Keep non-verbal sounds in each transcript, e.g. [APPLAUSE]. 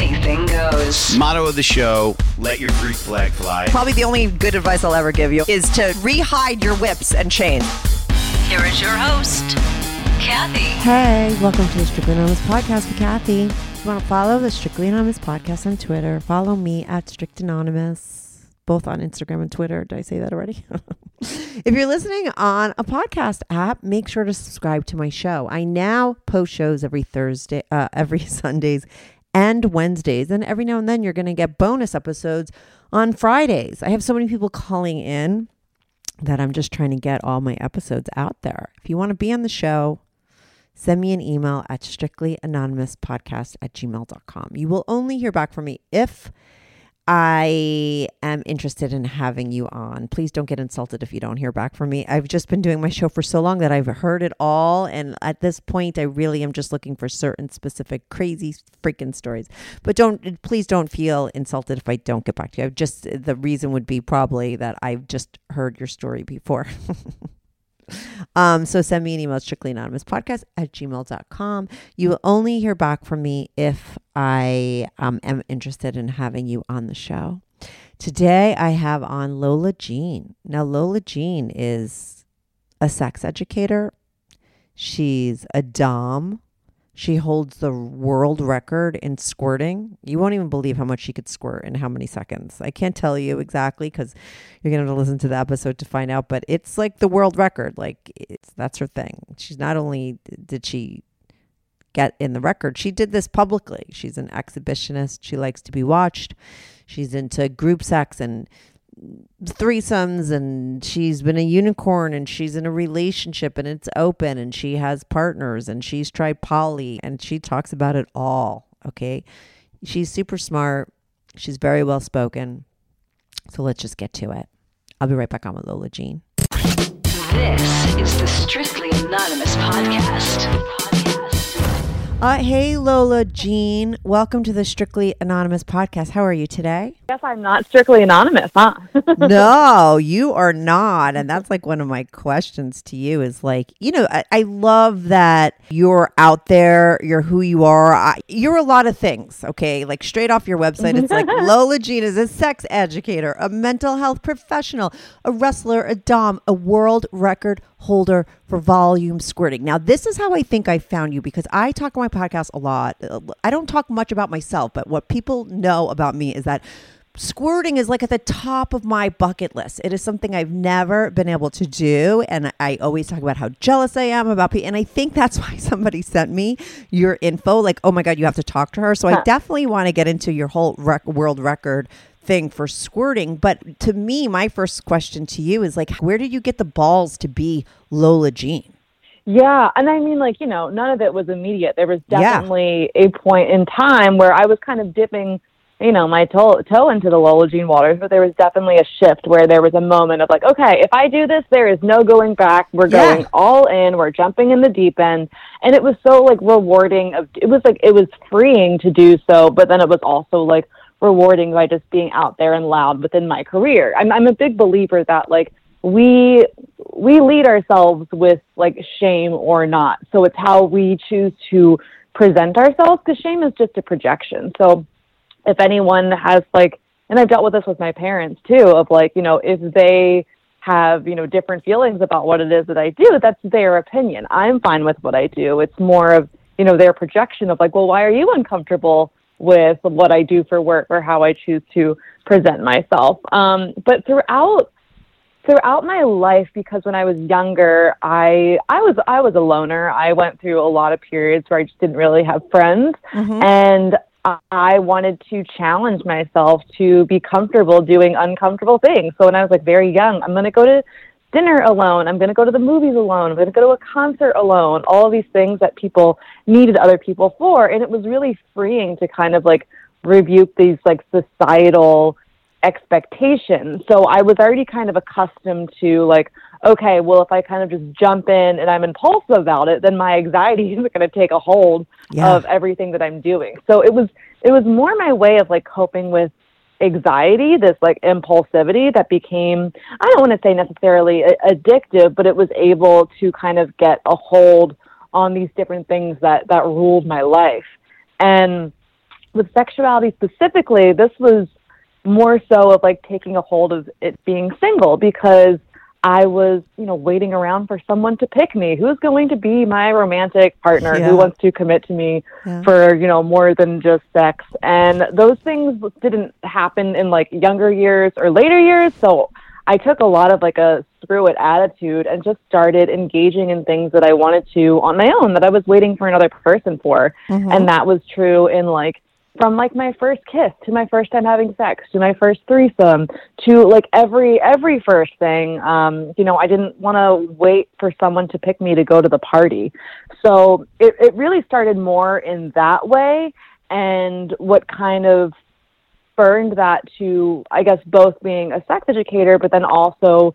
anything goes. Motto of the show let your freak flag fly. Probably the only good advice I'll ever give you is to rehide your whips and chains. Here is your host, Kathy. Hey, welcome to the Strictly Anonymous Podcast with Kathy. If you want to follow the Strictly Anonymous Podcast on Twitter, follow me at Strict Anonymous, both on Instagram and Twitter. Did I say that already? [LAUGHS] if you're listening on a podcast app, make sure to subscribe to my show. I now post shows every Thursday, uh, every [LAUGHS] Sundays and Wednesdays, and every now and then you're going to get bonus episodes on Fridays. I have so many people calling in that I'm just trying to get all my episodes out there. If you want to be on the show, send me an email at strictlyanonymouspodcast at gmail.com. You will only hear back from me if I am interested in having you on. Please don't get insulted if you don't hear back from me. I've just been doing my show for so long that I've heard it all. And at this point, I really am just looking for certain specific crazy freaking stories. But don't, please don't feel insulted if I don't get back to you. I've just, the reason would be probably that I've just heard your story before. [LAUGHS] Um, so send me an email, strictly anonymous podcast at gmail.com. You will only hear back from me if I um, am interested in having you on the show. Today I have on Lola Jean. Now, Lola Jean is a sex educator. She's a Dom. She holds the world record in squirting. You won't even believe how much she could squirt in how many seconds. I can't tell you exactly because you're going to have to listen to the episode to find out, but it's like the world record. Like, that's her thing. She's not only did she get in the record, she did this publicly. She's an exhibitionist. She likes to be watched. She's into group sex and threesomes and she's been a unicorn and she's in a relationship and it's open and she has partners and she's tried poly and she talks about it all. Okay. She's super smart. She's very well spoken. So let's just get to it. I'll be right back on with Lola Jean. This is the Strictly Anonymous Podcast. Uh, hey, Lola Jean. Welcome to the Strictly Anonymous podcast. How are you today? Guess I'm not strictly anonymous, huh? [LAUGHS] no, you are not. And that's like one of my questions to you is like, you know, I, I love that you're out there, you're who you are. I, you're a lot of things, okay? Like straight off your website, it's like [LAUGHS] Lola Jean is a sex educator, a mental health professional, a wrestler, a Dom, a world record holder for volume squirting. Now, this is how I think I found you because I talk on my podcast a lot. I don't talk much about myself, but what people know about me is that squirting is like at the top of my bucket list. It is something I've never been able to do. And I always talk about how jealous I am about people. And I think that's [LAUGHS] why somebody sent me your info like, oh my God, you have to talk to her. So I definitely want to get into your whole rec- world record thing for squirting. But to me, my first question to you is like, where did you get the balls to be Lola Jean? yeah, and I mean, like you know, none of it was immediate. There was Yeah. definitely a point in time where I was kind of dipping, you know, my toe toe into the Lola Jean waters, but there was definitely a shift where there was a moment of like, okay, if I do this, there is no going back. We're Yeah. going all in. We're jumping in the deep end, and it was so like rewarding. Of it was like it was freeing to do so, but then it was also like rewarding by just being out there and loud within my career. I'm I'm a big believer that like we we lead ourselves with like shame or not. So it's how we choose to present ourselves because shame is just a projection. So if anyone has like and I've dealt with this with my parents too of like, you know, if they have, you know, different feelings about what it is that I do, that's their opinion. I'm fine with what I do. It's more of, you know, their projection of like, well, why are you uncomfortable with what I do for work or how I choose to present myself? Um, but throughout throughout my life because when I was younger, I I was I was a loner. I went through a lot of periods where I just didn't really have friends and I wanted to challenge myself to be comfortable doing uncomfortable things. So when I was like very young, I'm going to go to dinner alone. I'm going to go to the movies alone. I'm going to go to a concert alone. All of these things that people needed other people for. And it was really freeing to kind of like rebuke these like societal expectations. So I was already kind of accustomed to like, okay, well, if I kind of just jump in and I'm impulsive about it, then my anxiety [LAUGHS] is going to take a hold Yeah. of everything that I'm doing. So it was it was more my way of like coping with anxiety, this like impulsivity that became I don't want to say necessarily addictive, but it was able to kind of get a hold on these different things that that ruled my life. And with sexuality specifically, this was more so of like taking a hold of it being single because I was, you know, waiting around for someone to pick me. Who's going to be my romantic partner? Yeah. Who wants to commit to me Yeah. for, you know, more than just sex? And those things didn't happen in like younger years or later years. So I took a lot of like a screw it attitude and just started engaging in things that I wanted to on my own that I was waiting for another person for. Mm-hmm. And that was true in like from like my first kiss to my first time having sex to my first threesome to like every every first thing um you know i didn't want to wait for someone to pick me to go to the party. So it, it really started more in that way and what kind of spurned that to i guess both being a sex educator but then also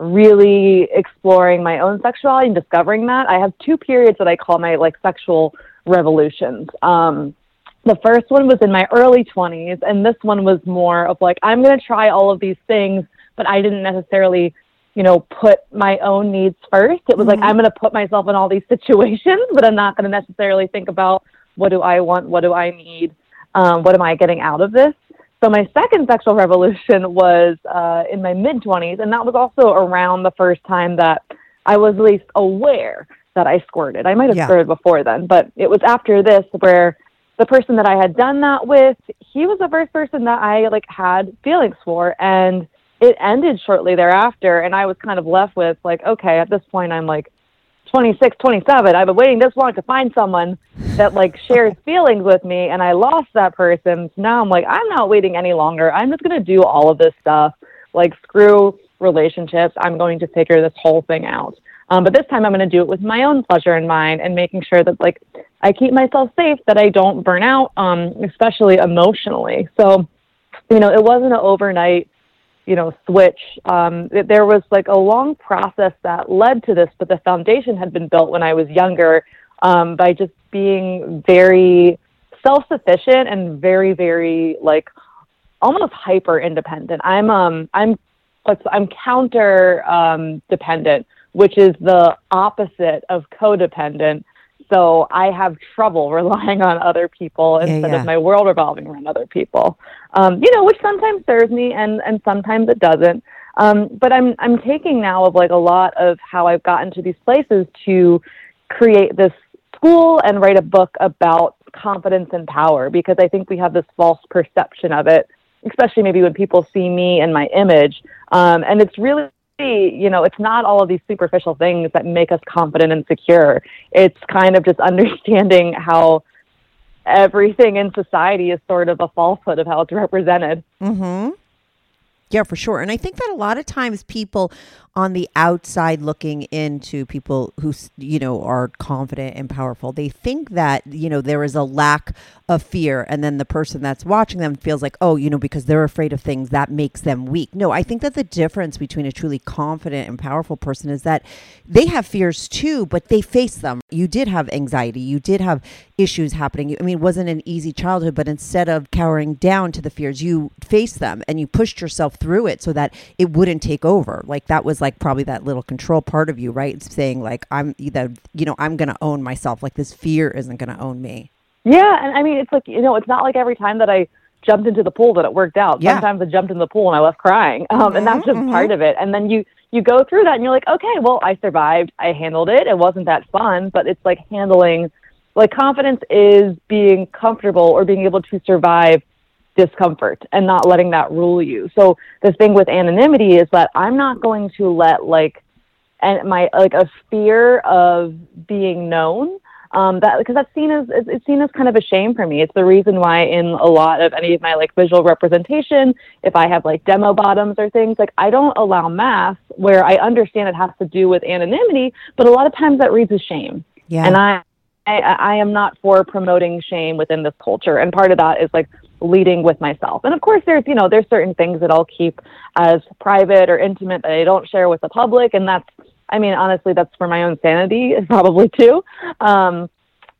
really exploring my own sexuality and discovering that. I have two periods that i call my like sexual revolutions. Um the first one was in my early 20s and this one was more of like i'm going to try all of these things but i didn't necessarily you know put my own needs first. It was like i'm going to put myself in all these situations [LAUGHS] but i'm not going to necessarily think about what do i want? What do i need? Um, what am i getting out of this? So my second sexual revolution was uh, in my mid 20s and that was also around the first time that i was at least aware that i squirted. I might have Yeah. squirted before then but it was after this where the person that I had done that with, he was the first person that I like had feelings for and it ended shortly thereafter and I was kind of left with like okay, at this point I'm like 26, 27. I've been waiting this long to find someone that like shares [LAUGHS] feelings with me and I lost that person. So now I'm like I'm not waiting any longer. I'm just going to do all of this stuff. Like screw relationships. I'm going to figure this whole thing out. Um, but this time I'm going to do it with my own pleasure in mind and making sure that like I keep myself safe, that I don't burn out, um, especially emotionally. So, you know, it wasn't an overnight, you know, switch. Um, it, there was like a long process that led to this, but the foundation had been built when I was younger um, by just being very self-sufficient and very, very like almost hyper independent. I'm um I'm I'm counter um dependent, which is the opposite of codependent. So I have trouble [LAUGHS] relying on other people instead yeah. of my world revolving around other people. Um, you know, which sometimes serves me and and sometimes it doesn't. Um, but I'm I'm taking now of like a lot of how I've gotten to these places to create this school and write a book about confidence and power because I think we have this false perception of it, especially maybe when people see me and my image. Um, and it's really, you know, it's not all of these superficial things that make us confident and secure. It's kind of just [LAUGHS] understanding how everything in society is sort of a falsehood of how it's represented. Mm-hmm. Yeah, for sure. And I think that a lot of times people on the outside looking into people who, you know, are confident and powerful, they think that, you know, there is a lack of fear. And then the person that's watching them feels like, oh, you know, because they're afraid of things, that makes them weak. No, I think that the difference between a truly confident and powerful person is that they have fears too, but they face them. You did have anxiety, you did have issues happening. I mean, it wasn't an easy childhood, but instead of cowering down to the fears, you faced them and you pushed yourself through it so that it wouldn't take over. Like that was like probably that little control part of you, right? It's saying like I'm either, you know, I'm going to own myself. Like this fear isn't going to own me. Yeah, and I mean, it's like you know, it's not like every time that I jumped into the pool that it worked out. Yeah. Sometimes I jumped in the pool and I left crying, um, and that's just part of it. And then you you go through that and you're like, okay, well, I survived. I handled it. It wasn't that fun, but it's like handling. Like confidence is being comfortable or being able to survive discomfort and not letting that rule you. So the thing with anonymity is that I'm not going to let like and my like a fear of being known um, that because that's seen as it's seen as kind of a shame for me. It's the reason why in a lot of any of my like visual representation, if I have like demo bottoms or things, like I don't allow masks where I understand it has to do with anonymity, but a lot of times that reads as shame. Yeah. And I, I I am not for promoting shame within this culture, and part of that is like leading with myself. And of course, there's you know there's certain things that I'll keep as private or intimate that I don't share with the public, and that's I mean, honestly, that's for my own sanity, [LAUGHS] probably too. Um,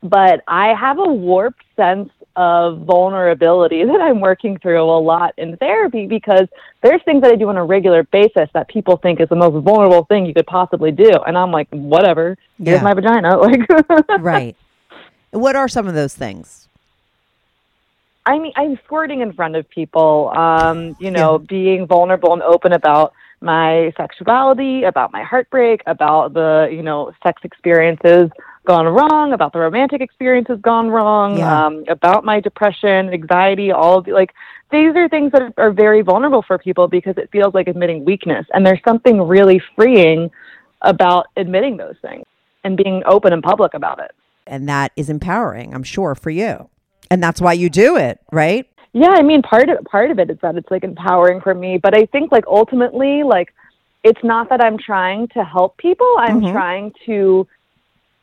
but I have a warped sense of vulnerability [LAUGHS] that I'm working through a lot in therapy because there's things that I do on a regular basis that people think is the most vulnerable thing you could possibly do. And I'm like, whatever, here's my vagina. [LAUGHS] Like, right. What are some of those things? I mean, I'm squirting in front of people, um, you know, being vulnerable and open about my sexuality, about my heartbreak, about the, you know, sex experiences gone wrong, about the romantic experiences gone wrong, Yeah. um, about my depression, anxiety, all of the, like, these are things that are very vulnerable for people because it feels like admitting weakness. And there's something really freeing about admitting those things and being open and public about it. And that is empowering, I'm sure, for you. And that's why you do it, right? Yeah, I mean, part of part of it is that it's like empowering for me, but I think like ultimately, like it's not that I'm trying to help people. I'm Mhm. trying to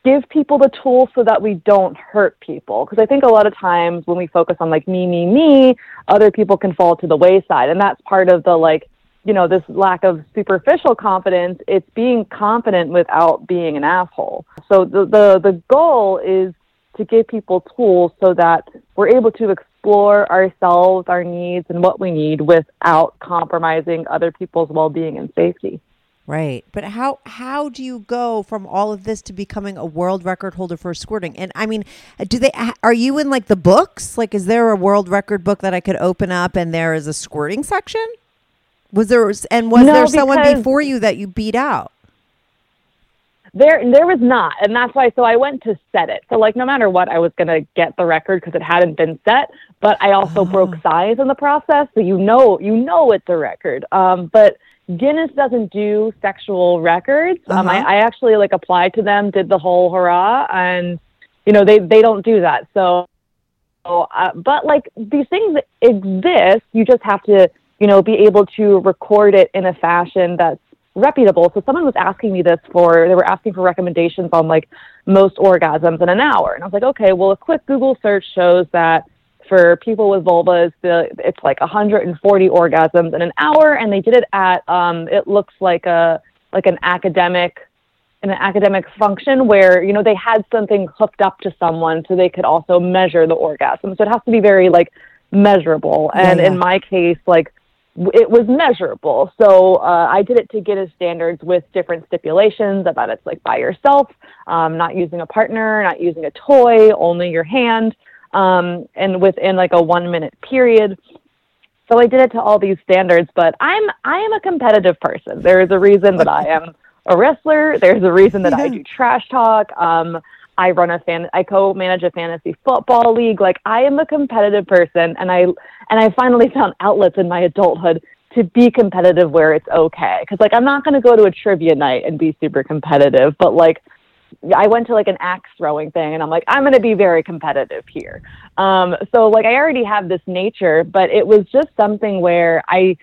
give people the tools so that we don't hurt people. Because I think a lot of times when we focus on like me, me, me, other people can fall to the wayside, and that's part of the like you know this lack of superficial confidence. It's being confident without being an asshole. So the the the goal is to give people tools so that we're able to explore ourselves, our needs, and what we need without compromising other people's well being and safety. Right. But how how do you go from all of this to becoming a world record holder for squirting? And I mean, do they are you in like the books? Like is there a world record book that I could open up and there is a squirting section? Was there and was No, there someone before you that you beat out? There, there was not, and that's why. So I went to set it. So like, no matter what, I was gonna get the record because it hadn't been set. But I also broke size in the process, so you know, you know it's a record. Um, but Guinness doesn't do sexual records. Um, I, Uh-huh. I actually like applied to them, did the whole hurrah, and you know they they don't do that. So, uh, but like these things exist. You just have to you know be able to record it in a fashion that's reputable. So someone was asking me this for they were asking for recommendations on like most orgasms in an hour, and I was like, okay, well a quick Google search shows that for people with vulvas, the, it's like 140 orgasms in an hour, and they did it at um, it looks like a like an academic in an academic function where you know they had something hooked up to someone so they could also measure the orgasm. So it has to be very like measurable, and yeah. in my case, like it was measurable. So uh, I did it to Guinness standards with different stipulations about it's like by yourself, um, not using a partner, not using a toy, only your hand, um, and within like a one minute period. So I did it to all these standards, but I'm I am a competitive person. There is a reason that I am a wrestler. There's a reason that I do [LAUGHS] trash talk. Um, I run a fan. I co-manage a fantasy football league. Like I am a competitive person, and I and I finally [LAUGHS] found outlets in my adulthood to be competitive where it's okay. Because like I'm not going to go to a trivia night and be super competitive, but like I went to like an axe throwing thing and I'm like, I'm going to be very competitive here. Um, so like I already have this nature, but it was just something where I,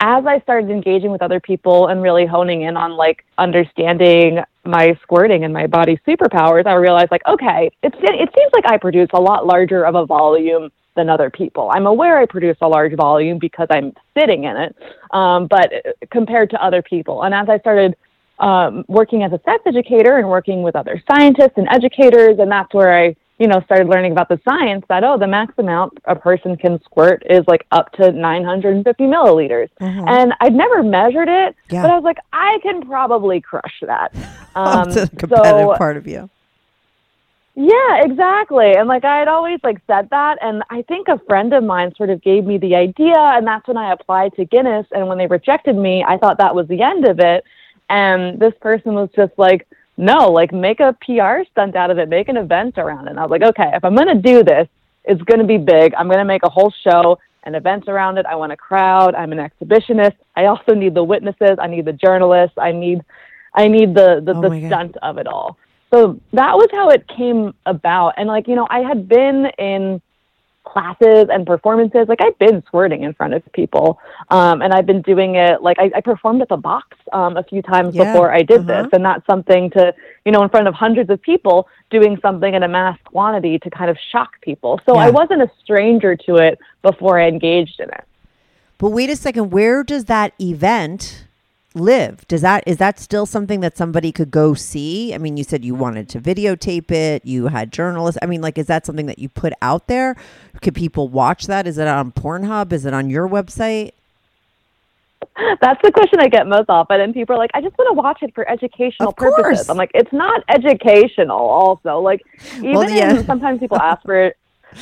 as I started engaging with other people and really honing in on like understanding my squirting and my body superpowers, I realized like, okay, it's, it seems like I produce a lot larger of a volume than other people. I'm aware I produce a large volume because I'm sitting in it, um, but compared to other people. And as I started um, working as a sex educator and working with other scientists and educators, and that's where I, you know, started learning about the science that oh, the max amount a person can squirt is like up to 950 milliliters, and I'd never measured it, Yeah. but I was like, I can probably crush that. [LAUGHS] Um, That's the competitive so part of you. yeah, exactly. And like I had always like said that and I think a friend of mine sort of gave me the idea and that's when I applied to Guinness and when they rejected me, I thought that was the end of it. And this person was just like, "No, like make a PR stunt out of it, make an event around it." And I was like, "Okay, if I'm going to do this, it's going to be big. I'm going to make a whole show, and events around it. I want a crowd. I'm an exhibitionist. I also need the witnesses. I need the journalists. I need, I need the the, Oh the my God. stunt of it all. So that was how it came about. And like you know, I had been in classes and performances. Like I've been squirting in front of people, um, and I've been doing it. Like I, I performed at the box um, a few times Yeah, before I did uh-huh. this, and that's something to you know in front of hundreds of people doing something in a mass quantity to kind of shock people. So I wasn't a stranger to it before I engaged in it. But wait a second, where does that event live? Does that is that still something that somebody could go see? I mean, you said you wanted to videotape it, you had journalists. I mean, like is that something that you put out there? Could people watch that? Is it on Pornhub? Is it on your website? That's the question I get most often, and people are like, "I just want to watch it for educational purposes." I'm like, "It's not educational." Also, like, even Well, yeah. sometimes people ask for,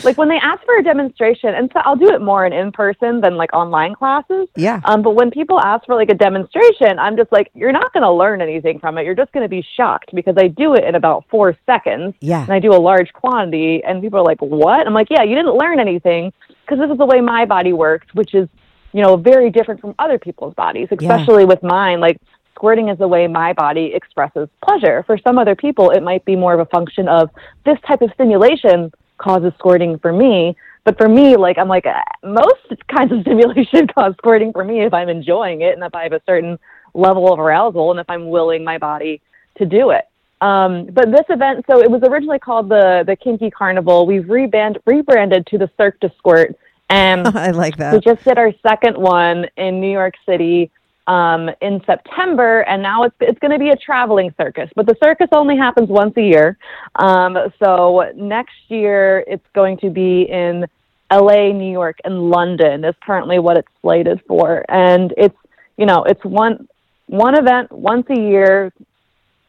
like, when they ask for a demonstration, and so I'll do it more in in person than like online classes. Yeah. Um, but when people ask for like a demonstration, I'm just like, "You're not going to learn anything from it. You're just going to be shocked because I do it in about four seconds, Yeah. and I do a large quantity, and people are like, "What?" I'm like, "Yeah, you didn't learn anything because this is the way my body works, which is." you know, very different from other people's bodies, especially with mine. Like squirting is the way my body expresses pleasure. For some other people, it might be more of a function of this type of stimulation causes squirting for me. But for me, like I'm like uh, most kinds of [LAUGHS] stimulation cause squirting for me if I'm enjoying it and if I have a certain level of arousal and if I'm willing my body to do it. Um, but this event, so it was originally called the the Kinky Carnival. We've reband, rebranded to the Cirque du Squirt, and [LAUGHS] I like that. we just did our second one in New York City um, in September, and now it's it's going to be a traveling circus. But the circus only happens once a year. Um, so next year it's going to be in L.A., New York, and London. Is currently what it's slated for, and it's you know it's one one event once a year.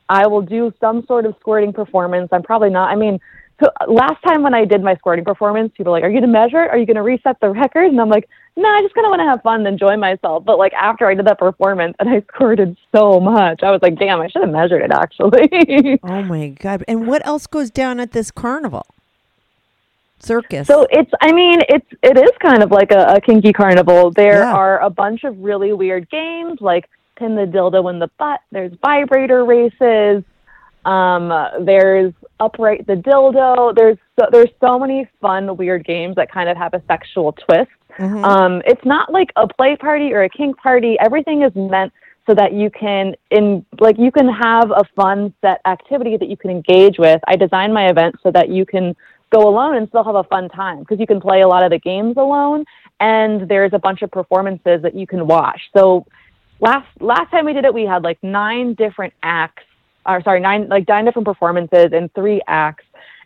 I will do some sort of squirting performance. I'm probably not. I mean, so last time when I did my squirting performance, people were like, "Are you going to measure? Are you going to reset the record?" And I'm like, "No, I just kind of want to have fun and enjoy myself." But like after I did that performance and I [LAUGHS] squirted so much, I was like, "Damn, I should have measured it actually." [LAUGHS] Oh my god! And what else goes down at this carnival? Circus. So it's, I mean, it's, it is kind of like a, a kinky carnival. There Yeah. are a bunch of really weird games like pin the dildo in the butt. There's vibrator races. Um, there's upright the dildo. There's so, there's so many fun weird games that kind of have a sexual twist. Mhm. Um, it's not like a play party or a kink party. Everything is meant so that you can in like you can have a fun set activity that you can engage with. I designed my event so that you can go alone and still have a fun time because you can play a lot of the games alone and there's a bunch of performances that you can watch. So last last time we did it we had like nine different acts or sorry, nine like nine different performances and three acts.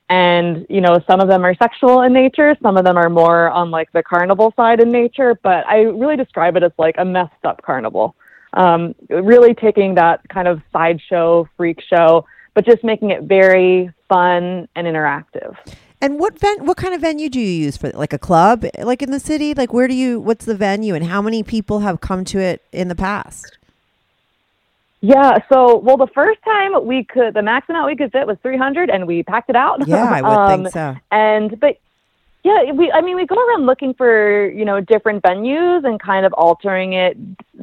And you know, some of them are sexual in nature, some of them are more on like the carnival side in nature. But I really describe it as like a messed up carnival. Um, really taking that kind of sideshow, freak show, but just making it very fun and interactive. And what ven- what kind of venue do you use for like a club like in the city? Like where do you what's the venue and how many people have come to it in the past? Yeah, so well, the first time we could, the max amount we could fit was 300, and we packed it out. Yeah, I [LAUGHS] would Um, think so. And but yeah, we I mean we go around looking for you know different venues and kind of altering it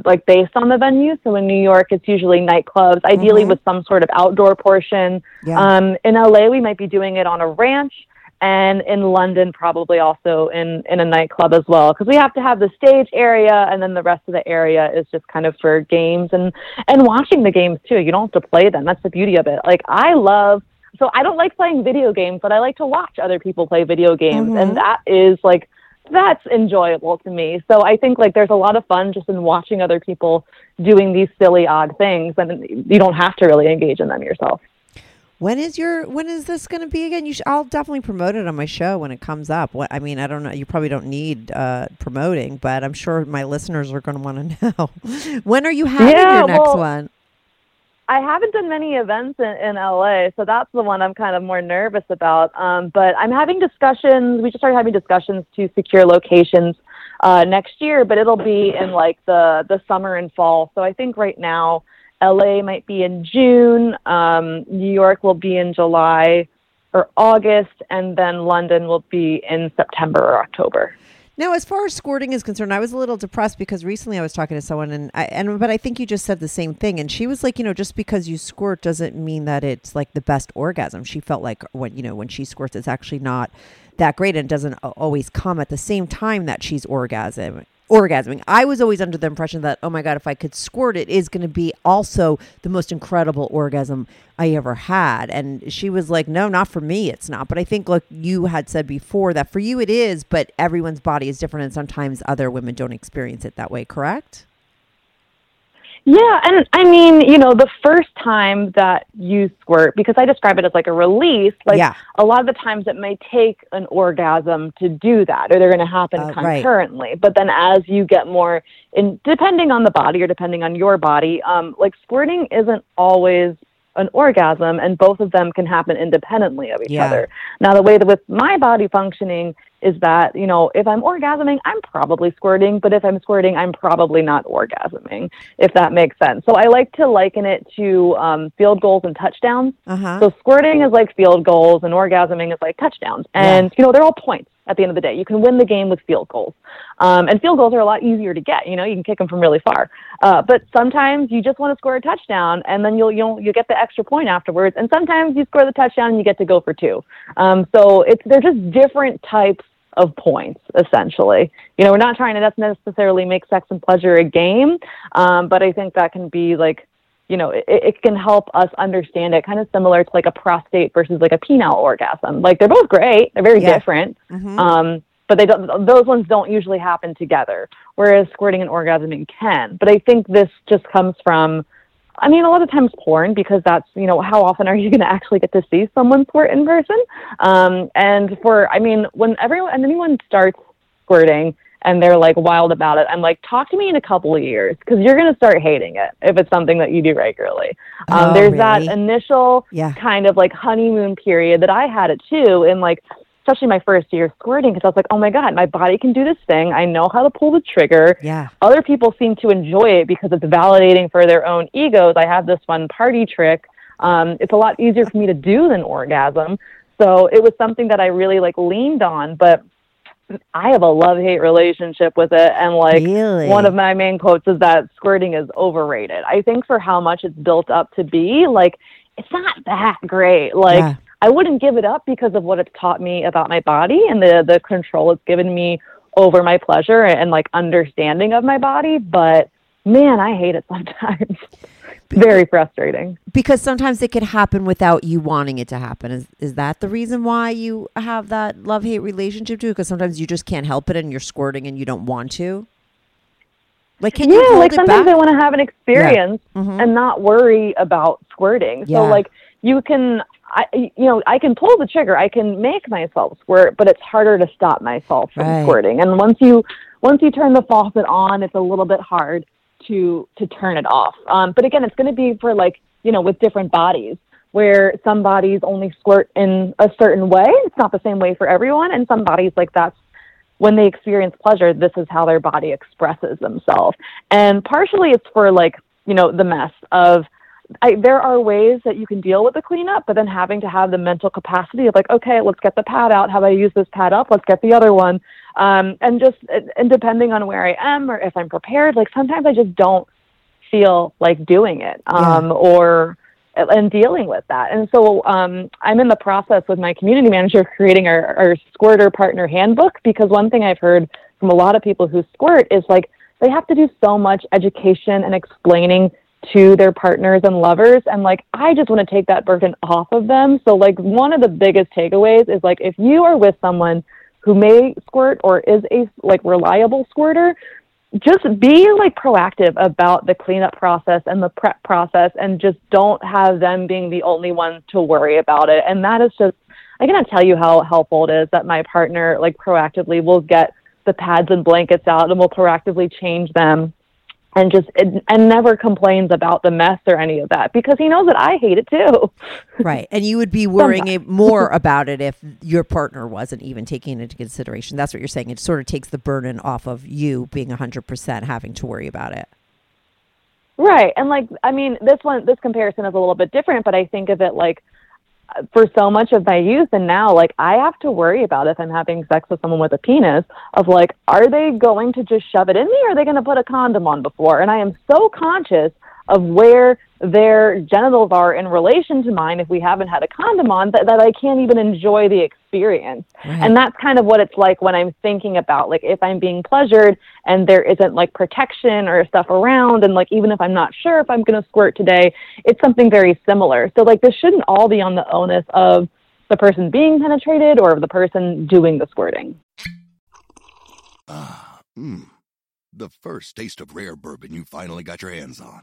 like based on the venue. So in New York, it's usually nightclubs, ideally Mhm. with some sort of outdoor portion. Yeah. Um, in LA, we might be doing it on a ranch. And in London, probably also in, in a nightclub as well, because we have to have the stage area, and then the rest of the area is just kind of for games and and watching the games too. You don't have to play them. That's the beauty of it. Like I love so I don't like playing video games, but I like to watch other people play video games, Mhm. and that is like that's enjoyable to me. So I think like there's a lot of fun just in watching other people doing these silly odd things, and you don't have to really engage in them yourself. When is your when is this going to be again? You sh- I'll definitely promote it on my show when it comes up. What I mean, I don't know. You probably don't need uh, promoting, but I'm sure my listeners are going to want to know. when are you having Yeah, your next well, one? I haven't done many events in, in LA, so that's the one I'm kind of more nervous about. Um, but I'm having discussions. We just started having discussions to secure locations uh, next year, but it'll be in like the the summer and fall. So I think right now LA might be in June. Um, New York will be in July. or August, and then London will be in September or October. Now, as far as squirting is concerned, I was a little depressed because recently I was talking to someone, and I and but I think you just said the same thing, and she was like, you know, just because you squirt doesn't mean that it's like the best orgasm. She felt like when you know when she squirts, it's actually not that great and doesn't always come at the same time that she's orgasm orgasming. I was always under the impression that oh my god, if I could squirt, it is going to be also the most incredible orgasm I ever had. And she was like, no, not for me, it's not. But I think like you had said before that for you it is, but everyone's body is different, and sometimes other women don't experience it that way. Correct? Yeah, and I mean, you know, the first time that you squirt, because I describe it as like a release, like Yeah. a lot of the times it may take an orgasm to do that, or they're going to happen Uh, right. concurrently. But then as you get more, in depending on the body or depending on your body, um, like squirting isn't always an orgasm, and both of them can happen independently of each Yeah. other. Now, the way that with my body functioning is that, you know, if I'm orgasming, I'm probably squirting, but if I'm squirting, I'm probably not orgasming, if that makes sense. So I like to liken it to um, field goals and touchdowns. Uh huh. So squirting is like field goals and orgasming is like touchdowns. And, you know, they're all points at the end of the day. You can win the game with field goals. Um, and field goals are a lot easier to get. You know, you can kick them from really far. Uh, but sometimes you just want to score a touchdown and then you'll, you'll, you'll get the extra point afterwards. And sometimes you score the touchdown and you get to go for two. Um, so it's, they're just different types of points, essentially. You know, we're not trying to necessarily make sex and pleasure a game, um, but I think that can be like, you know, it, it can help us understand it kind of similar to like a prostate versus like a penile orgasm. Like they're both great, they're very Yeah. different. Mhm. Um, but they don't, those ones don't usually happen together, whereas squirting and orgasming can. But I think this just comes from, I mean, a lot of times porn because that's, you know, how often are you going to actually get to see someone squirt in person? Um, and for, I mean, when everyone, and anyone starts squirting and they're like wild about it, I'm like, talk to me in a couple of years because you're going to start hating it if it's something that you do regularly. Um, Oh, there's that initial Yeah. kind of like honeymoon period that I had it too. And like, especially my first year squirting, because I was like, oh my God, my body can do this thing. I know how to pull the trigger. Yeah. Other people seem to enjoy it because it's validating for their own egos. I have this fun party trick. Um, it's a lot easier for me to do than orgasm. So it was something that I really like leaned on, but I have a love hate relationship with it. And like Really? one of my main quotes is that squirting is overrated. I think for how much it's built up to be, like it's not that great. Like Yeah. I wouldn't give it up because of what it's taught me about my body and the the control it's given me over my pleasure and like understanding of my body, but man, I hate it sometimes. [LAUGHS] Very frustrating. because sometimes it can happen without you wanting it to happen. Is is that the reason why you have that love hate relationship too? Because sometimes you just can't help it and you're squirting and you don't want to. Like, can you yeah, hold like sometimes? I want to have an experience Mhm. and not worry about squirting. Yeah. So like you can I you know, I can pull the trigger, I can make myself squirt, but it's harder to stop myself from Right. squirting. And once you once you turn the faucet on, it's a little bit hard to to turn it off. Um, but again, it's going to be for like, you know, with different bodies where some bodies only squirt in a certain way. It's not the same way for everyone and some bodies like that's when they experience pleasure, this is how their body expresses themselves. And partially it's for like, you know, the mess of I, there are ways that you can deal with the cleanup, but then having to have the mental capacity of like, okay, let's get the pad out. How about I use this pad up? Let's get the other one. Um, and just, and depending on where I am or if I'm prepared, like sometimes I just don't feel like doing it. Um, or, and dealing with that. And so um, I'm in the process with my community manager of creating our, our squirter partner handbook because one thing I've heard from a lot of people who squirt is like they have to do so much education and explaining to their partners and lovers and like I just want to take that burden off of them. So like one of the biggest takeaways is like if you are with someone who may squirt or is a like reliable squirter, just be like proactive about the cleanup process and the prep process and just don't have them being the only ones to worry about it. And that is just I cannot tell you how helpful it is that my partner like proactively will get the pads and blankets out and will proactively change them and just and, and never complains about the mess or any of that because he knows that I hate it too. [LAUGHS] right. And you would be worrying more about it if your partner wasn't even taking it into consideration. That's what you're saying. It sort of takes the burden off of you being 100% having to worry about it. Right. And like I mean this one this comparison is a little bit different, but I think of it like for so much of my youth and now like i have to worry about if i'm having sex with someone with a penis of like are they going to just shove it in me or are they going to put a condom on before? And i am so conscious of where their genitals are in relation to mine if we haven't had a condom on that, that I can't even enjoy the experience. Right. And that's kind of what it's like when I'm thinking about like if I'm being pleasured and there isn't like protection or stuff around and like even if I'm not sure if I'm going to squirt today, it's something very similar. So like this shouldn't all be on the onus of the person being penetrated or the person doing the squirting. Ah, mm. The first taste of rare bourbon you finally got your hands on.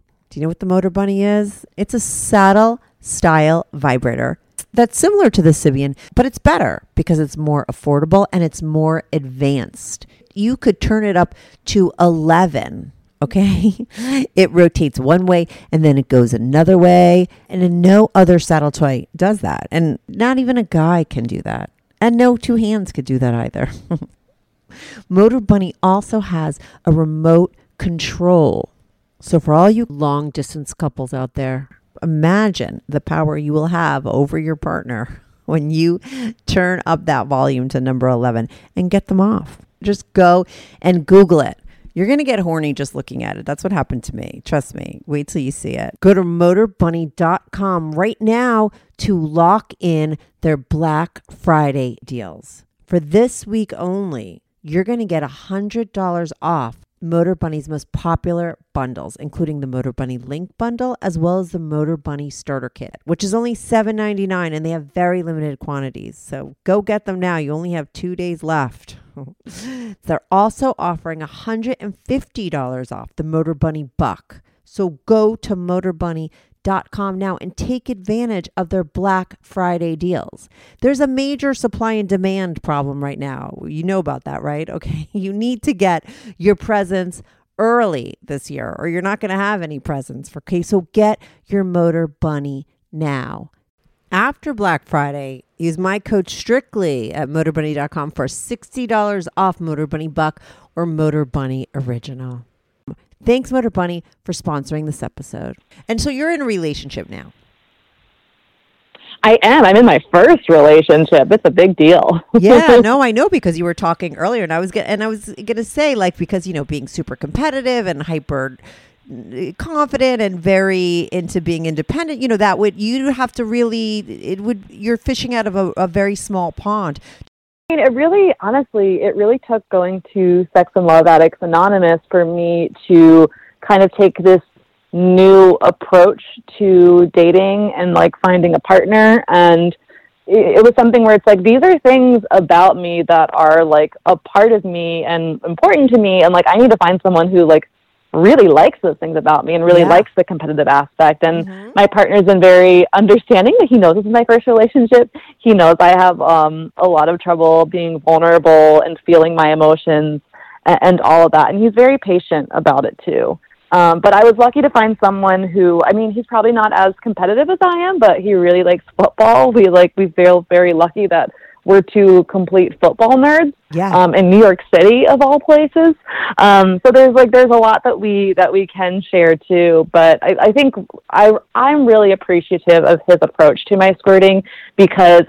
Do you know what the Motorbunny is? It's a saddle style vibrator that's similar to the Sybian, but it's better because it's more affordable and it's more advanced. You could turn it up to 11. Okay. [LAUGHS] It rotates one way and then it goes another way. And no other saddle toy does that. And not even a guy can do that. And no two hands could do that either. [LAUGHS] Motorbunny also has a remote control so, for all you long distance couples out there, imagine the power you will have over your partner [LAUGHS] when you turn up that volume to number 11 and get them off. Just go and Google it. You're going to get horny just looking at it. That's what happened to me. Trust me. Wait till you see it. Go to motorbunny.com right now to lock in their Black Friday deals. For this week only, you're going to get $100 off Motorbunny's most popular bundles, including the Motorbunny Link bundle as well as the Motorbunny Starter Kit, which is only $7.99 and they have very limited quantities. So go get them now. You only have two days left. [LAUGHS] They're also offering $150 off the Motorbunny Buck. So go to Motor motorbunny.com com now and take advantage of their Black Friday deals. There's a major supply and demand problem right now. You know about that, right? [LAUGHS] Okay. You need to get your presents early this year or you're not going to have any presents. Okay. So get your Motorbunny now. After Black Friday, use my code strictly at motorbunny.com for $60 off Motorbunny Buck or Motorbunny Original. Thanks, Motorbunny, for sponsoring this episode. And so you're in a relationship now. I am. I'm in my first relationship. It's a big deal. yeah, [LAUGHS] no, I know because you were talking earlier, and I was get, and I was gonna say like because you know being super competitive and hyper mm, confident and very into being independent you know that would you have to really it would you're fishing out of a, a very small pond mean, it really, honestly, it really took going to Sex and Love Addicts Anonymous for me to kind of take this new approach to dating and like finding a partner. And it, it was something where it's like, these are things about me that are like a part of me and important to me. And like, I need to find someone who like really likes those things about me and really yeah. likes the competitive aspect. And mm-hmm. my partner's been very understanding that he knows this is my first relationship. He knows I have um, a lot of trouble being vulnerable and feeling my emotions and, and all of that. And he's very patient about it too. Um, but I was lucky to find someone who, I mean, he's probably not as competitive as I am, but he really likes football. We like, we feel very lucky that we're two complete football nerds. Yeah. Um, in New York City of all places. Um, so there's like there's a lot that we that we can share too. But I, I think I I'm really appreciative of his approach to my squirting because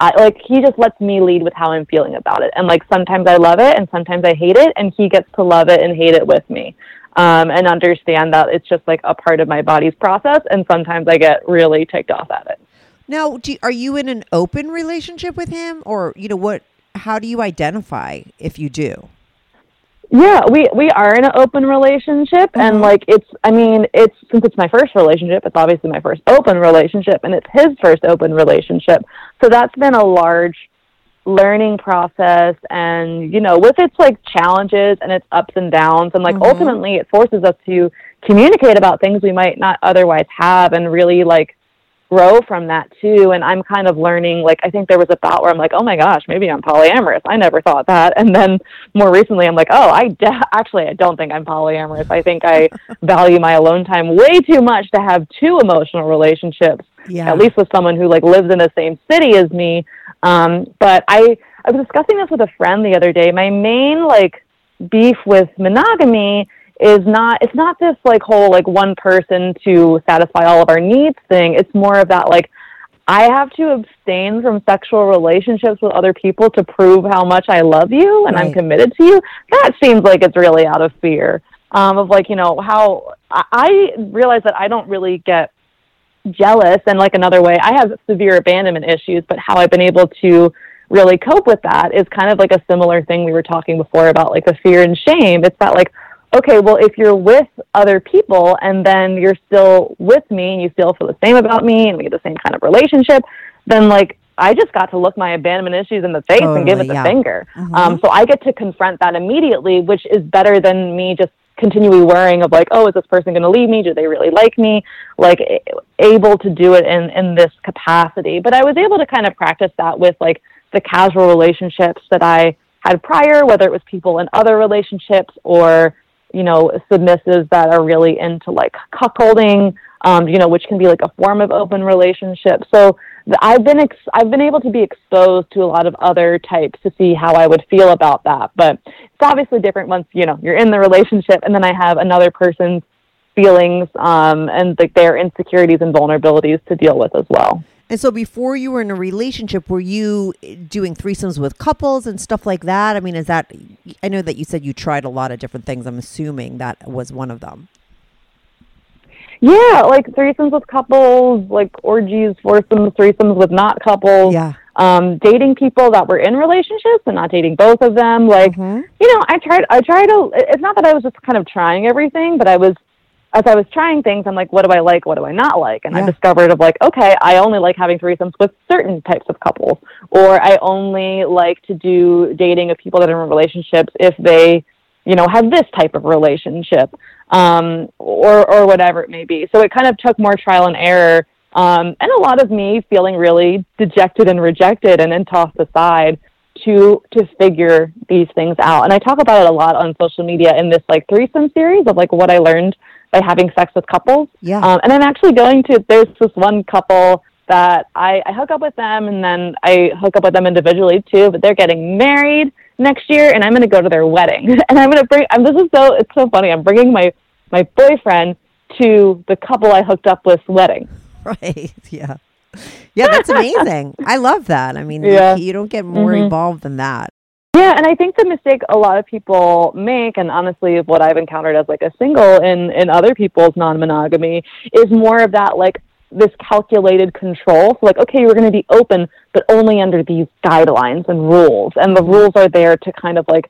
I, like he just lets me lead with how I'm feeling about it. And like sometimes I love it and sometimes I hate it and he gets to love it and hate it with me. Um, and understand that it's just like a part of my body's process and sometimes I get really ticked off at it. Now, you, are you in an open relationship with him, or you know what? How do you identify if you do? Yeah, we we are in an open relationship, mm-hmm. and like it's. I mean, it's since it's my first relationship, it's obviously my first open relationship, and it's his first open relationship. So that's been a large learning process and you know with its like challenges and its ups and downs and like mm-hmm. ultimately it forces us to communicate about things we might not otherwise have and really like grow from that too. And I'm kind of learning, like, I think there was a thought where I'm like, oh my gosh, maybe I'm polyamorous. I never thought that. And then more recently, I'm like, oh, I de- actually, I don't think I'm polyamorous. I think I [LAUGHS] value my alone time way too much to have two emotional relationships, Yeah. at least with someone who like lives in the same city as me. Um, but I, I was discussing this with a friend the other day. My main like beef with monogamy is not it's not this like whole like one person to satisfy all of our needs thing. It's more of that like I have to abstain from sexual relationships with other people to prove how much I love you and I'm committed to you. That seems like it's really out of fear. Um, of like, you know, how I, I realize that I don't really get jealous and like another way i have severe abandonment issues but how i've been able to really cope with that is kind of like a similar thing we were talking before about like the fear and shame it's that like okay well if you're with other people and then you're still with me and you still feel the same about me and we get the same kind of relationship then like i just got to look my abandonment issues in the face and give it the yeah. finger Mhm. um, so i get to confront that immediately which is better than me just continually worrying of like oh is this person going to leave me do they really like me like able to do it in in this capacity but i was able to kind of practice that with like the casual relationships that i had prior whether it was people in other relationships or you know submissives that are really into like cuckolding um, you know which can be like a form of open relationship so I've been ex- I've been able to be exposed to a lot of other types to see how I would feel about that. But it's obviously different once you know you're in the relationship, and then I have another person's feelings um, and like their insecurities and vulnerabilities to deal with as well. And so before you were in a relationship, were you eh, doing threesomes with couples and stuff like that? I mean, is that, I know that you said you tried a lot of different things. I'm assuming that was one of them. Yeah, like threesomes with couples, like orgies, foursomes, threesomes with not couples. Yeah. Um, dating people that were in relationships and not dating both of them. Like, Mhm. you know, I tried. I tried to. It's not that I was just kind of trying everything, but I was, as I was trying things, I'm like, what do I like? What do I not like? And Yeah. I discovered of like, okay, I only like having threesomes with certain types of couples, or I only like to do dating of people that are in relationships if they, you know, have this type of relationship, um, or or whatever it may be. So it kind of took more trial and error. Um, and a lot of me feeling really dejected and rejected and then tossed aside to to figure these things out. And I talk about it a lot on social media in this like threesome series of like what I learned by having sex with couples. Yeah. Um, and I'm actually going to there's this one couple that I, I hook up with them and then I hook up with them individually too, but they're getting married next year and I'm going to go to their wedding. [LAUGHS] and I'm going to bring I'm, this is so it's so funny. I'm bringing my my boyfriend to the couple I hooked up with wedding. [LAUGHS] Right. Yeah. Yeah, that's amazing. I love that. I mean, Yeah. you, you don't get more Mhm. involved than that. Yeah, and I think the mistake a lot of people make, and honestly, what I've encountered as like a single in in other people's non-monogamy, is more of that like this calculated control. So like, okay, we're going to be open, but only under these guidelines and rules, and the rules are there to kind of like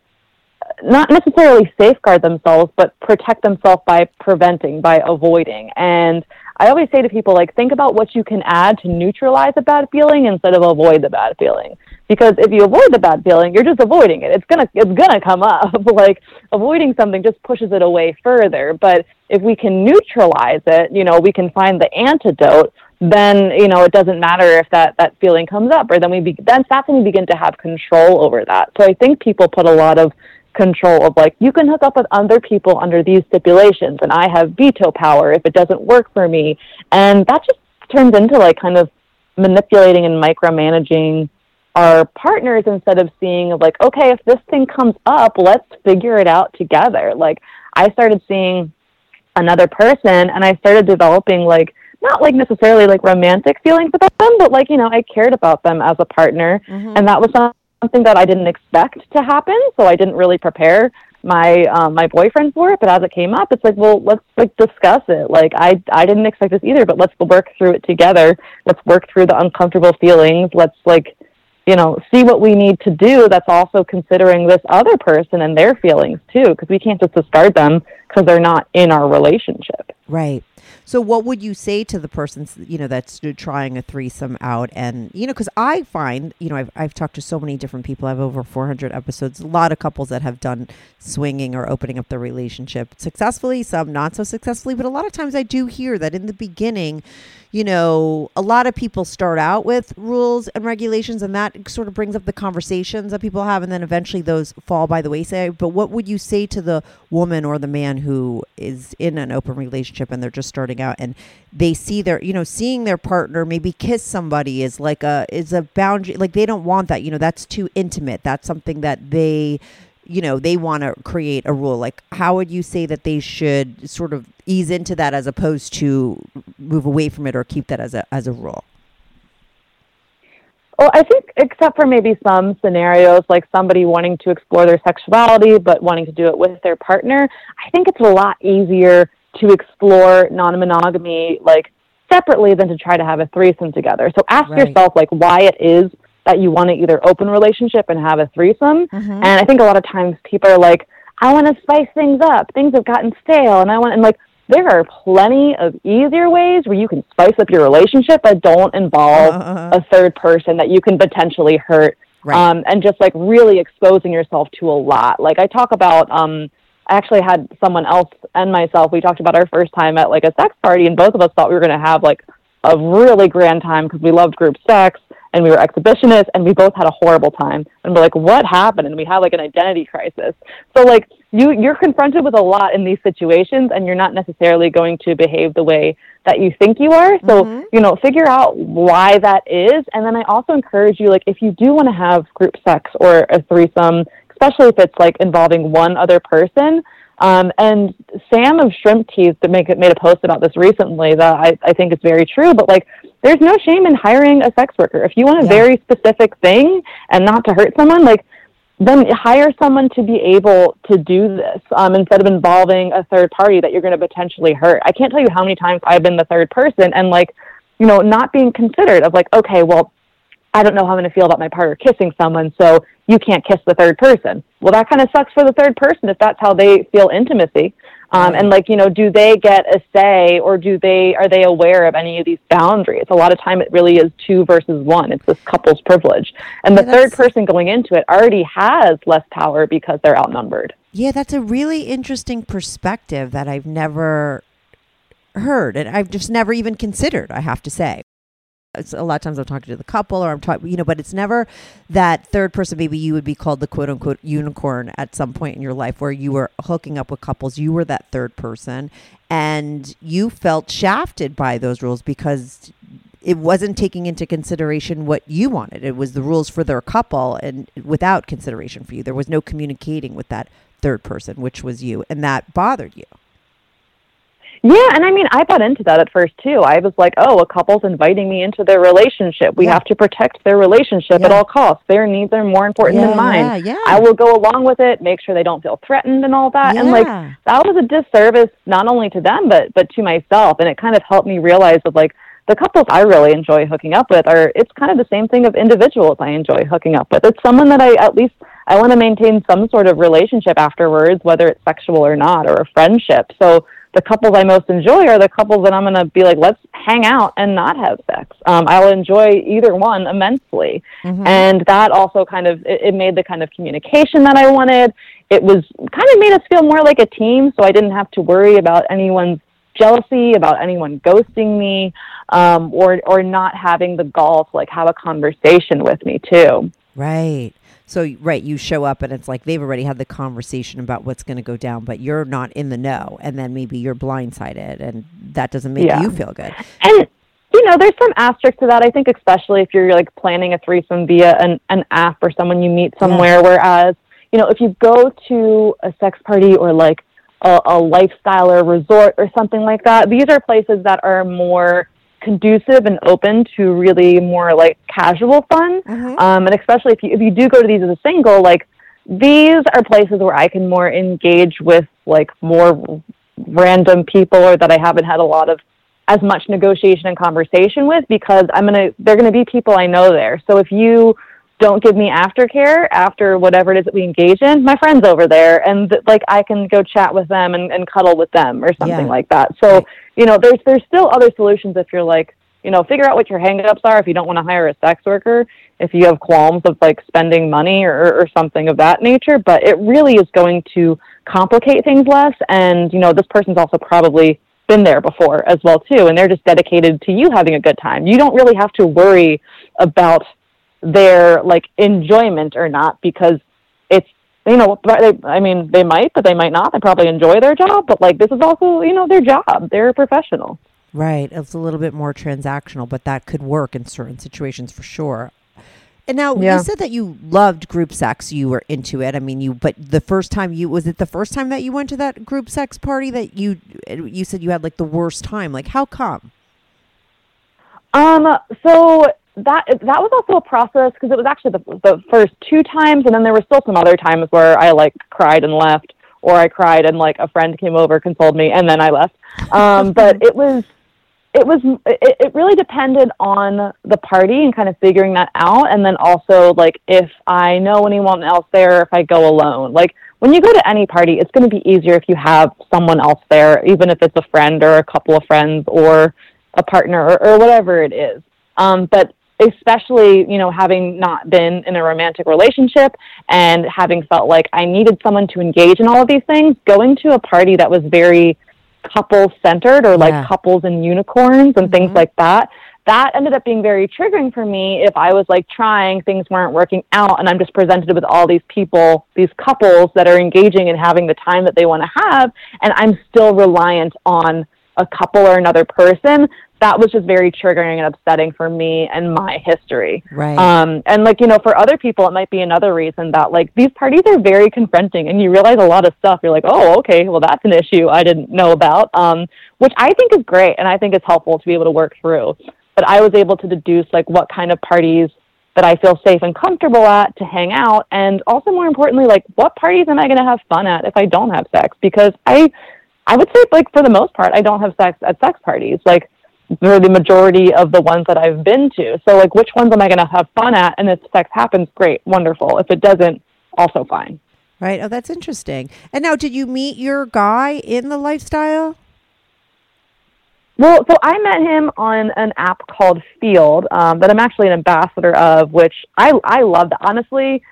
not necessarily safeguard themselves, but protect themselves by preventing, by avoiding. And I always say to people, like, think about what you can add to neutralize a bad feeling instead of avoid the bad feeling. Because if you avoid the bad feeling, you're just avoiding it. It's gonna it's gonna come up. [LAUGHS] like avoiding something just pushes it away further. But if we can neutralize it, you know, we can find the antidote. Then you know it doesn't matter if that that feeling comes up, or then we be, then that's when we begin to have control over that. So I think people put a lot of control of like you can hook up with other people under these stipulations and I have veto power if it doesn't work for me and that just turns into like kind of manipulating and micromanaging our partners instead of seeing like okay if this thing comes up let's figure it out together like I started seeing another person and I started developing like not like necessarily like romantic feelings about them but like you know I cared about them as a partner and that was something that I didn't expect to happen, so I didn't really prepare my um, my boyfriend for it. But as it came up, it's like, well, let's like discuss it. Like I I didn't expect this either, but let's work through it together. Let's work through the uncomfortable feelings. Let's like you know see what we need to do. That's also considering this other person and their feelings too, because we can't just discard them because they're not in our relationship. Right. So, what would you say to the person, you know, that's trying a threesome out? And, you know, because I find, you know, I've, I've talked to so many different people. I have over 400 episodes, a lot of couples that have done swinging or opening up their relationship successfully, some not so successfully. But a lot of times I do hear that in the beginning, you know, a lot of people start out with rules and regulations, and that sort of brings up the conversations that people have, and then eventually those fall by the wayside. But what would you say to the woman or the man who is in an open relationship and they're just starting out and they see their, you know, seeing their partner maybe kiss somebody is like a is a boundary, like they don't want that. You know, that's too intimate. That's something that they you know they want to create a rule. Like how would you say that they should sort of ease into that as opposed to move away from it or keep that as a as a rule? Well i think except for maybe some scenarios like somebody wanting to explore their sexuality but wanting to do it with their partner i think it's a lot easier to explore non-monogamy like separately than to try to have a threesome together. So ask Right. yourself like why it is that you want to either open relationship and have a threesome. Mm-hmm. And I think a lot of times people are like, I want to spice things up. Things have gotten stale, and I want and like there are plenty of easier ways where you can spice up your relationship that don't involve Uh-huh. a third person that you can potentially hurt. Right. Um, and just like really exposing yourself to a lot. Like I talk about um I actually had someone else and myself, we talked about our first time at like a sex party and both of us thought we were going to have like a really grand time because we loved group sex and we were exhibitionists and we both had a horrible time. And we're like what happened? And we had like an identity crisis. So like you you're confronted with a lot in these situations and you're not necessarily going to behave the way that you think you are. So you know figure out why that is. And then i also encourage you like if you do want to have group sex or a threesome especially if it's like involving one other person um, and Sam of Shrimp Teeth that make made a post about this recently that I, I think is very true. But like, there's no shame in hiring a sex worker if you want a Yeah. very specific thing and not to hurt someone. Like, then hire someone to be able to do this um, instead of involving a third party that you're going to potentially hurt. I can't tell you how many times I've been the third person and like, you know, not being considered of like, okay, well, I don't know how I'm going to feel about my partner kissing someone, so you can't kiss the third person. Well, that kind of sucks for the third person if that's how they feel intimacy. Um, and like, you know, do they get a say or do they, are they aware of any of these boundaries? A lot of time it really is two versus one. It's this couple's privilege. And the Yeah, third person going into it already has less power because they're outnumbered. yeah that's a really interesting perspective that i've never heard and i've just never even considered i have to say a lot of times I'm talking to the couple or I'm talking, you know, but it's never that third person. Maybe you would be called the quote unquote unicorn at some point in your life where you were hooking up with couples. You were that third person and you felt shafted by those rules because it wasn't taking into consideration what you wanted. It was the rules for their couple and without consideration for you. There was no communicating with that third person, which was you. And that bothered you. Yeah, and I mean, I bought into that at first too. I was like, oh, a couple's inviting me into their relationship. We Yeah. have to protect their relationship at all costs. Their needs are more important Yeah, than mine. yeah, yeah. I will go along with it, make sure they don't feel threatened and all that. And like that was a disservice not only to them but but to myself. And it kind of helped me realize that like the couples I really enjoy hooking up with are it's kind of the same thing of individuals I enjoy hooking up with. It's someone that I at least I want to maintain some sort of relationship afterwards, whether it's sexual or not, or a friendship. So the couples I most enjoy are the couples that I'm going to be like, let's hang out and not have sex. Um, I'll enjoy either one immensely. And that also kind of, it, it made the kind of communication that I wanted. It was kind of made us feel more like a team. So I didn't have to worry about anyone's jealousy, about anyone ghosting me, um, or, or not having the gall to like have a conversation with me too. Right. So right, you show up and it's like they've already had the conversation about what's going to go down, but you're not in the know, and then maybe you're blindsided, and that doesn't make Yeah. you feel good. And you know, there's some asterisk to that. I think especially if you're like planning a threesome via an, an app or someone you meet somewhere. Whereas, you know, if you go to a sex party or like a, a lifestyle or resort or something like that, these are places that are more conducive and open to really more like casual fun. Um, and especially if you if you do go to these as a single, like these are places where I can more engage with like more random people or that I haven't had a lot of as much negotiation and conversation with because I'm gonna they're gonna be people I know there. So if you don't give me aftercare after whatever it is that we engage in, my friends over there and like I can go chat with them and, and cuddle with them or something Yeah. like that. So, you know, there's there's still other solutions if you're like, you know, figure out what your hangups are if you don't want to hire a sex worker, if you have qualms of like spending money or, or something of that nature. But it really is going to complicate things less and, you know, this person's also probably been there before as well too and they're just dedicated to you having a good time you don't really have to worry about their like enjoyment or not because it's you know they, i mean they might but they might not they probably enjoy their job but like this is also you know their job they're a professional Right. It's a little bit more transactional, but that could work in certain situations for sure. And now Yeah. you said that you loved group sex. You were into it. I mean, you. But the first time you was it the first time that you went to that group sex party that you you said you had like the worst time. Like how come? Um, so that that was also a process because it was actually the, the first two times, and then there were still some other times where I like cried and left, or I cried and like a friend came over, consoled me, and then I left. Um, [LAUGHS] but it was it was it, it really depended on the party and kind of figuring that out, and then also like if I know anyone else there, if I go alone, like. When you go to any party, it's going to be easier if you have someone else there, even if it's a friend or a couple of friends or a partner or, or whatever it is. Um, but especially, you know, having not been in a romantic relationship and having felt like I needed someone to engage in all of these things, going to a party that was very couple centered or like Yeah. couples and unicorns and things mm-hmm. like that. That ended up being very triggering for me if I was like trying, things weren't working out, and I'm just presented with all these people, these couples that are engaging and having the time that they want to have, and I'm still reliant on a couple or another person. That was just very triggering and upsetting for me and my history. Right. Um, and like, you know, for other people, it might be another reason that like these parties are very confronting and you realize a lot of stuff. You're like, oh, okay, well, that's an issue I didn't know about, um, which I think is great. And I think it's helpful to be able to work through. But I was able to deduce like what kind of parties that I feel safe and comfortable at to hang out. And also more importantly, like what parties am I going to have fun at if I don't have sex? Because I, I would say like for the most part, I don't have sex at sex parties. Like they're the majority of the ones that I've been to. So like which ones am I going to have fun at? And if sex happens, great, wonderful. If it doesn't, also fine. Right. Oh, that's interesting. And now, did you meet your guy in the lifestyle? Well, so I met him on an app called Feeld um, that I'm actually an ambassador of, which I I loved. Honestly,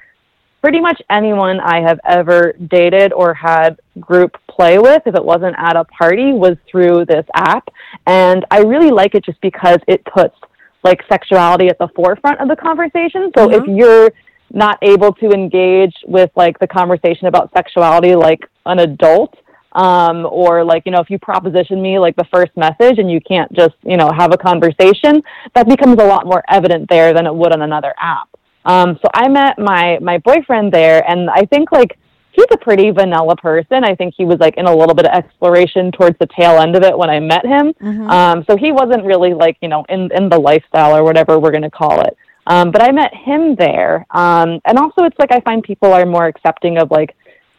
pretty much anyone I have ever dated or had group play with, if it wasn't at a party, was through this app, and I really like it just because it puts like sexuality at the forefront of the conversation. So if you're not able to engage with like the conversation about sexuality like an adult um, or like you know if you proposition me like the first message and you can't just you know have a conversation that becomes a lot more evident there than it would on another app um, so i met my my boyfriend there and i think like he's a pretty vanilla person. I think he was like in a little bit of exploration towards the tail end of it when i met him. Um, so he wasn't really like you know in in the lifestyle or whatever we're going to call it. Um, but i met him there um, and also it's like i find people are more accepting of like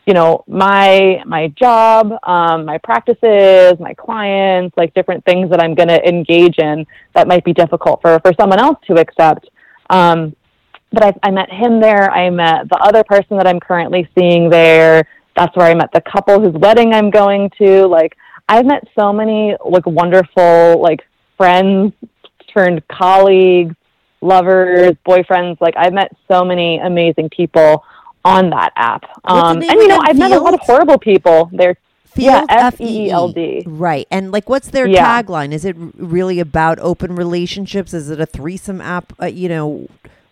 you know my my job um, my practices my clients like different things that i'm going to engage in that might be difficult for for someone else to accept. Um, but I, I met him there i met the other person that i'm currently seeing there that's where i met the couple whose wedding i'm going to like i've met so many like wonderful like friends turned colleagues lovers boyfriends like i've met so many amazing people on that app um, and you know i've met a lot of horrible people there yeah Feeld, f-e-e-l-d Right. And like, what's their Yeah. tagline? Is it really about open relationships? Is it a threesome app? Uh, you know,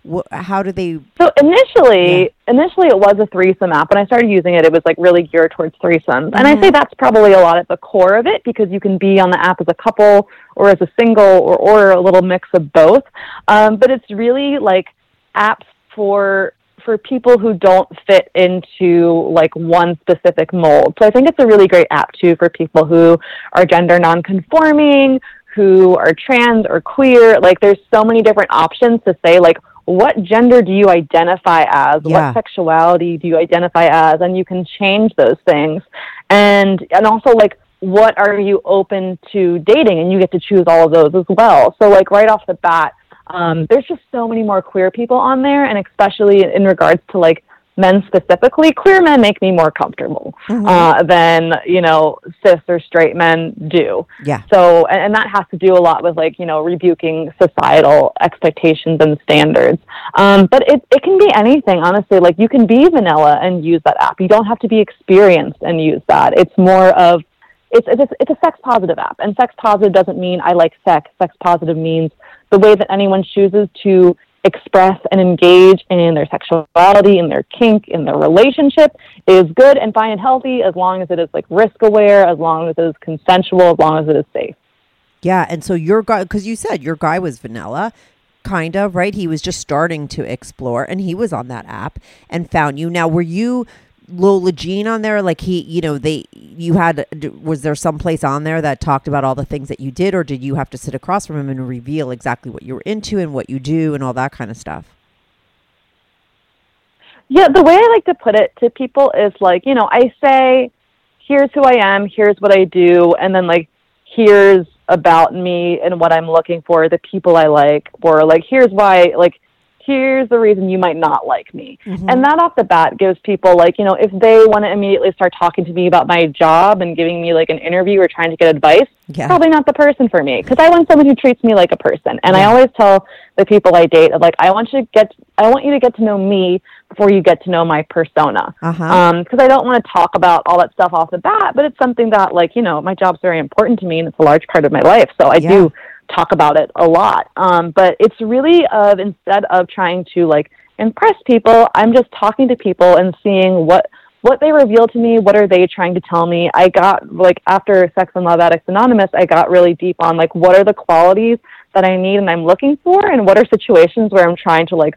wh- how do they? So initially, initially it was a threesome app. When I started using it, it was like really geared towards threesomes, and I say that's probably a lot at the core of it because you can be on the app as a couple or as a single or or a little mix of both. Um, but it's really like apps for for people who don't fit into like one specific mold. So I think it's a really great app too for people who are gender nonconforming, who are trans or queer. Like there's so many different options to say like what gender do you identify as? Yeah. What sexuality do you identify as? And you can change those things. And and also like what are you open to dating and you get to choose all of those as well. So like right off the bat, um, there's just so many more queer people on there and especially in regards to like men specifically, queer men make me more comfortable uh, than, you know, cis or straight men do. Yeah. So, and, and that has to do a lot with like, you know, rebuking societal expectations and standards. Um, but it, it can be anything, honestly. Like you can be vanilla and use that app. You don't have to be experienced and use that. It's more of it's it's a, it's a sex positive app, and sex positive doesn't mean I like sex. Sex positive means the way that anyone chooses to express and engage in their sexuality, in their kink, in their relationship is good and fine and healthy as long as it is like risk aware, as long as it is consensual, as long as it is safe. Yeah, and so your guy, because you said your guy was vanilla, kind of right. He was just starting to explore, and he was on that app and found you. Now, were you Lola Jean on there? Like he, you know, they, you had, was there some place on there that talked about all the things that you did, or did you have to sit across from him and reveal exactly what you were into and what you do and all that kind of stuff? Yeah, the way I like to put it to people is like, you know, I say, here's who I am, here's what I do, and then like, here's about me and what I'm looking for, the people I like, or like, here's why, like, here's the reason you might not like me. Mm-hmm. And that off the bat gives people like, you know, if they want to immediately start talking to me about my job and giving me like an interview or trying to get advice, yeah. probably not the person for me because I want someone who treats me like a person. And yeah. I always tell the people I date like I want you to get I want you to get to know me before you get to know my persona. Uh-huh. Um because I don't want to talk about all that stuff off the bat, but it's something that like, you know, my job's very important to me and it's a large part of my life. So I yeah. do talk about it a lot. Um, but it's really of instead of trying to like impress people, I'm just talking to people and seeing what what they reveal to me. What are they trying to tell me? I got like after Sex and Love Addicts Anonymous, I got really deep on like what are the qualities that I need and I'm looking for, and what are situations where I'm trying to like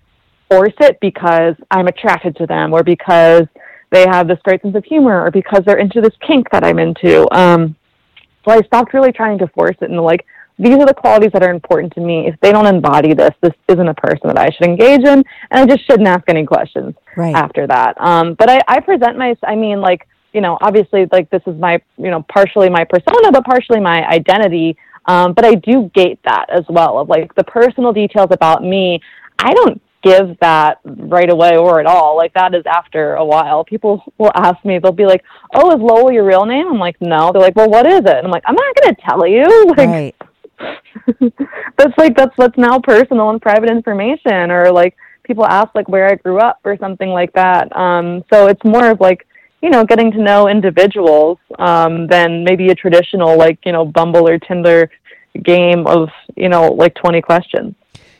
force it because I'm attracted to them or because they have this great sense of humor or because they're into this kink that I'm into. Um, so I stopped really trying to force it and like these are the qualities that are important to me. If they don't embody this, this isn't a person that I should engage in, and I just shouldn't ask any questions right. after that. Um, but I, I present my, I mean, like, you know, obviously, like this is my, you know, partially my persona, but partially my identity. Um, but I do gate that as well of like the personal details about me. I don't give that right away or at all. Like that is after a while. People will ask me, they'll be like, "Oh, is Lola your real name?" I'm like, "No." They're like, "Well, what is it?" And I'm like, "I'm not going to tell you." [LAUGHS] Like, right. [LAUGHS] that's like that's that's now personal and private information or like people ask like where I grew up or something like that. Um, so it's more of like you know getting to know individuals um, than maybe a traditional like you know Bumble or Tinder game of you know like 20 questions.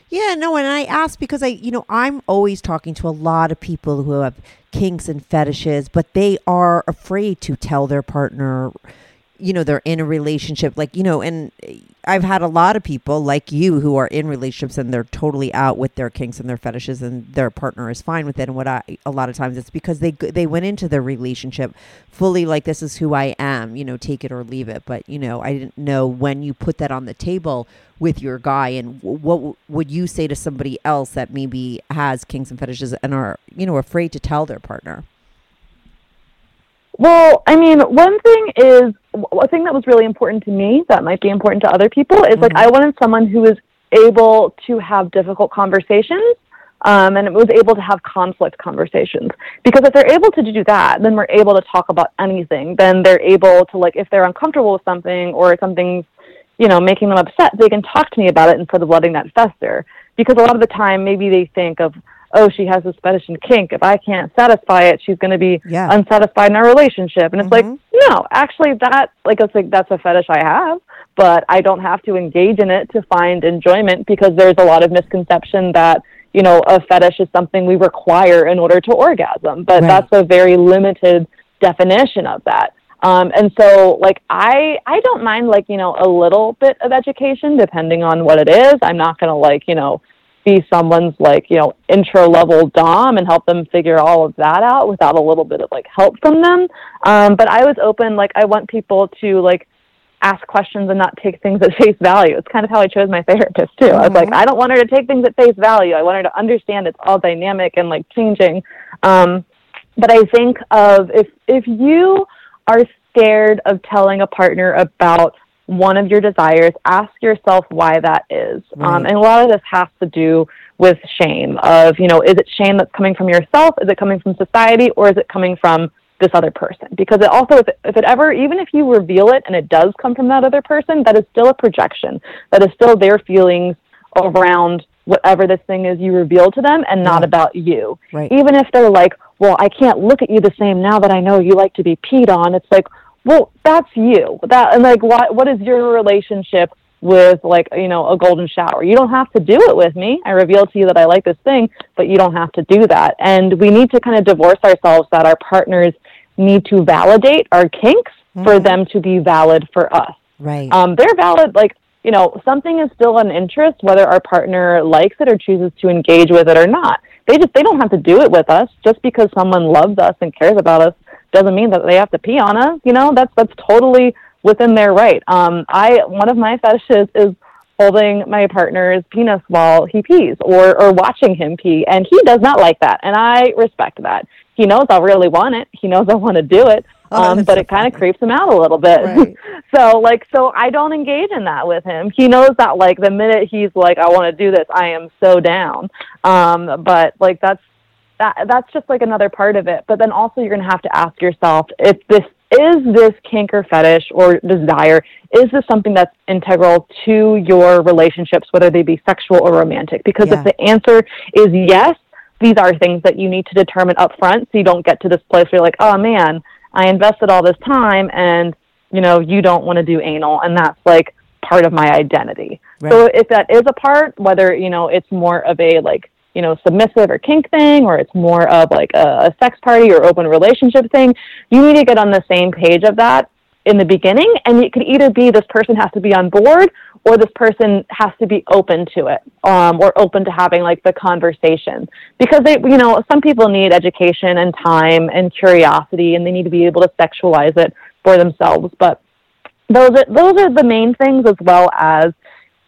Yeah, no, and I ask because I, you know, I'm always talking to a lot of people who have kinks and fetishes, but they are afraid to tell their partner you know they're in a relationship like you know and i've had a lot of people like you who are in relationships and they're totally out with their kinks and their fetishes and their partner is fine with it. And what i a lot of times it's because they they went into their relationship fully like this is who i am you know take it or leave it. But you know i didn't know when you put that on the table with your guy and what would you say to somebody else that maybe has kinks and fetishes and are you know afraid to tell their partner? Well, I mean, one thing is a thing that was really important to me that might be important to other people is mm-hmm. like I wanted someone who was able to have difficult conversations um, and was able to have conflict conversations. Because if they're able to do that, then we're able to talk about anything. Then they're able to like if they're uncomfortable with something or something's you know making them upset, they can talk to me about it instead of letting that fester. Because a lot of the time, maybe they think of oh, she has this fetish and kink. If I can't satisfy it, she's going to be yeah. unsatisfied in our relationship. And it's mm-hmm. like, no, actually, that like it's like that's a fetish I have, but I don't have to engage in it to find enjoyment because there's a lot of misconception that you know a fetish is something we require in order to orgasm, but right. that's a very limited definition of that. Um, and so like I I don't mind like you know a little bit of education depending on what it is. I'm not gonna like you know be someone's like you know intro level dom and help them figure all of that out without a little bit of like help from them um, but i was open like i want people to like ask questions and not take things at face value it's kind of how i chose my therapist too mm-hmm. i was like mm-hmm. i don't want her to take things at face value i want her to understand it's all dynamic and like changing um, but i think of if if you are scared of telling a partner about one of your desires, ask yourself why that is. Um, right. Um, and a lot of this has to do with shame of, you know, is it shame that's coming from yourself? Is it coming from society? Or is it coming from this other person? Because it also, if it, if it ever, even if you reveal it and it does come from that other person, that is still a projection. That is still their feelings around whatever this thing is you reveal to them and not yeah. about you. Right. Even if they're like, well, I can't look at you the same now that I know you like to be peed on. It's like, well, that's you. That and like, what what is your relationship with like you know a golden shower? You don't have to do it with me. I reveal to you that I like this thing, but you don't have to do that. And we need to kind of divorce ourselves that our partners need to validate our kinks for them to be valid for us. Right. Um, they're valid. Like you know, something is still an interest, whether our partner likes it or chooses to engage with it or not. They just they don't have to do it with us. Just because someone loves us and cares about us doesn't mean that they have to pee on us. You know, that's that's totally within their right. Um, I one of my fetishes is holding my partner's penis while he pees or or watching him pee, and he does not like that, and I respect that. He knows I really want it. He knows I want to do it. [LAUGHS] Oh, Um, but so it kind of creeps him out a little bit. Right. [LAUGHS] so like so I don't engage in that with him. He knows that like the minute he's like I want to do this, I am so down. Um, but like that's that that's just like another part of it. But then also you're gonna have to ask yourself if this is this canker fetish or desire, is this something that's integral to your relationships, whether they be sexual or romantic? Because Yeah. if the answer is yes, these are things that you need to determine up front so you don't get to this place where you're like, oh man, I invested all this time and you know, you don't want to do anal and that's like part of my identity. So if that is a part, whether, you know, it's more of a like, you know, submissive or kink thing, or it's more of like a, a sex party or open relationship thing, you need to get on the same page of that in the beginning. And it could either be this person has to be on board or this person has to be open to it um, or open to having like the conversation because they you know some people need education and time and curiosity and they need to be able to sexualize it for themselves but those are those are the main things as well as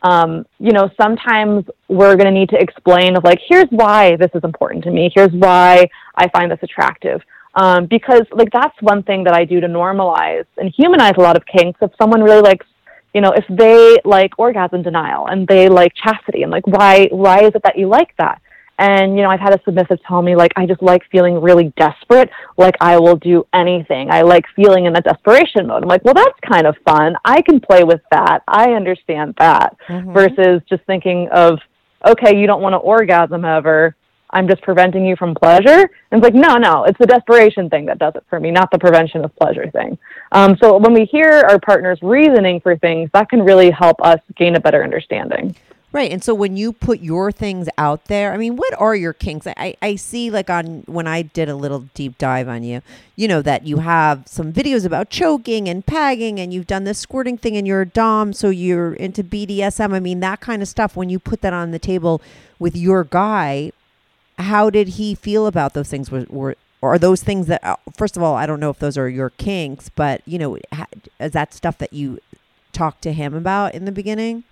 um, you know sometimes we're going to need to explain of like here's why this is important to me. Here's why i find this attractive. Um, because like that's one thing that i do to normalize and humanize a lot of kinks. If someone really likes you know if they like orgasm denial and they like chastity and like why why is it that you like that and you know i've had a submissive tell me like i just like feeling really desperate. Like i will do anything. I like feeling in a desperation mode. I'm like well that's kind of fun. I can play with that. I understand that. Versus just thinking of okay you don't want to orgasm ever. I'm just preventing you from pleasure. And it's like no no. It's the desperation thing that does it for me not the prevention of pleasure thing. Um, so when we hear our partner's reasoning for things that can really help us gain a better understanding Right. And so when you put your things out there, I mean, what are your kinks? I, I see like on when I did a little deep dive on you, you know, that you have some videos about choking and pegging and you've done this squirting thing and you're a Dom, so you're into BDSM. I mean, that kind of stuff. When you put that on the table with your guy, how did he feel about those things? Were, were or are those things that, uh, first of all, I don't know if those are your kinks, but, you know, is that stuff that you talked to him about in the beginning?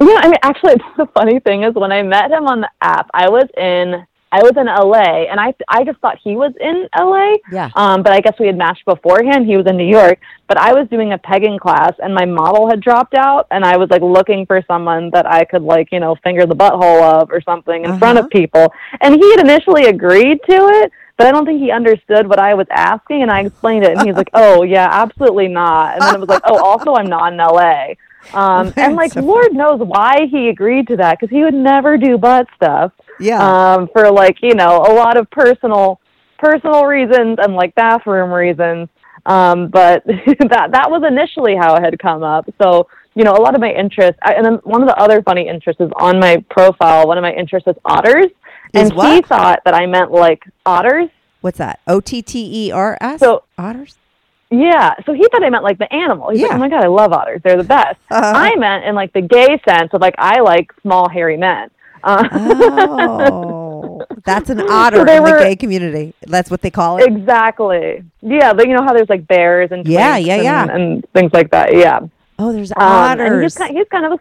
Yeah, I mean, actually, [LAUGHS] the funny thing is when I met him on the app, I was in I was in LA, and I I just thought he was in LA. Yeah. Um, but I guess we had matched beforehand. He was in New York, but I was doing a pegging class, and my model had dropped out, and I was like looking for someone that I could like you know finger the butthole of or something in front Uh-huh. of people, and he had initially agreed to it. But I don't think he understood what I was asking, and I explained it, and he's like, [LAUGHS] "Oh yeah, absolutely not." And then it was like, "Oh, also I'm not in LA." Um, and like, [LAUGHS] Lord knows why he agreed to that because he would never do butt stuff. Yeah. Um, for like you know a lot of personal personal reasons and like bathroom reasons. Um, but [LAUGHS] that that was initially how it had come up. So you know a lot of my interests, I, and then one of the other funny interests is on my profile. One of my interests is otters, Is and he thought that I meant like otters. What's that? O T T E R S? So- otters? Yeah, so he thought I meant like the animal. He's Yeah. like, "Oh my god, I love otters. They're the best." Uh-huh. I meant in like the gay sense of like I like small hairy men. Uh, Oh, [LAUGHS] that's an otter they in were- the gay community. That's what they call it. exactly. Yeah, but you know how there's like bears and Yeah, twinks yeah, and, yeah. and things like that. Yeah. Oh, there's Um, and he's kind, he's kind of a,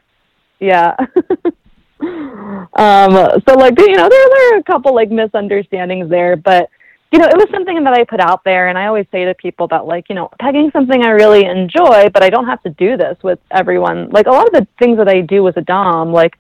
yeah. [LAUGHS] um, so like you know there there are a couple like misunderstandings there, but you know it was something that I put out there, and I always say to people that like you know pegging something I really enjoy, but I don't have to do this with everyone. Like a lot of the things that I do with a dom, like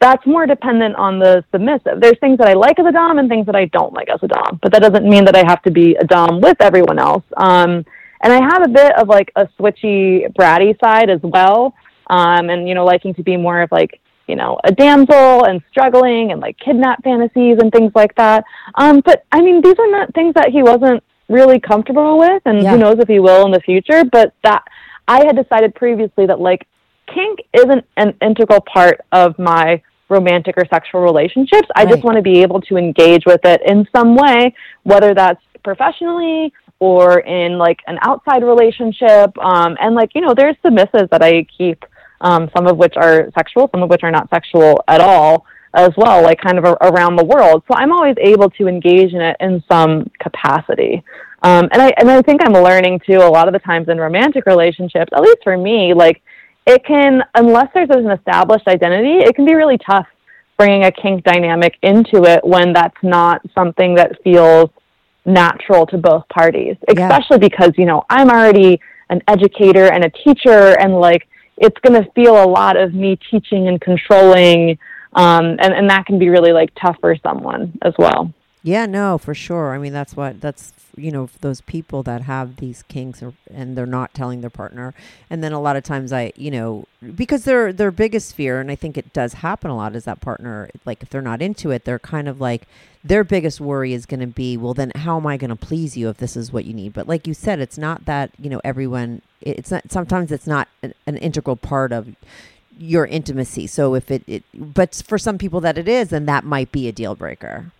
that's more dependent on the submissive. There's things that I like as a dom and things that I don't like as a dom, but that doesn't mean that I have to be a dom with everyone else. Um, and I have a bit of like a switchy, bratty side as well, um, and you know, liking to be more of like you know a damsel and struggling and like kidnap fantasies and things like that. Um, but I mean, these are not things that he wasn't really comfortable with, and Yeah. who knows if he will in the future. But that I had decided previously that like kink isn't an integral part of my romantic or sexual relationships. I just want to be able to engage with it in some way, whether that's professionally or in like an outside relationship. Um, and like, you know, there's submissives that I keep, um, some of which are sexual, some of which are not sexual at all as well, like kind of a- around the world. So I'm always able to engage in it in some capacity. Um, and I and I think I'm learning too a lot of the times in romantic relationships, at least for me, like it can unless there's an established identity, it can be really tough bringing a kink dynamic into it when that's not something that feels natural to both parties. Yeah. Especially because you know I'm already an educator and a teacher, and like it's going to feel a lot of me teaching and controlling, um, and and that can be really like tough for someone as well. Yeah, no, for sure. I mean, that's what that's you know those people that have these kinks or, and they're not telling their partner, and then a lot of times I you know because their their biggest fear, and I think it does happen a lot, is that partner like if they're not into it, they're kind of like their biggest worry is going to be, well, then how am I going to please you if this is what you need? But like you said, it's not that you know everyone. It's not sometimes it's not an, an integral part of your intimacy. So if it, it, but for some people that it is, then that might be a deal breaker.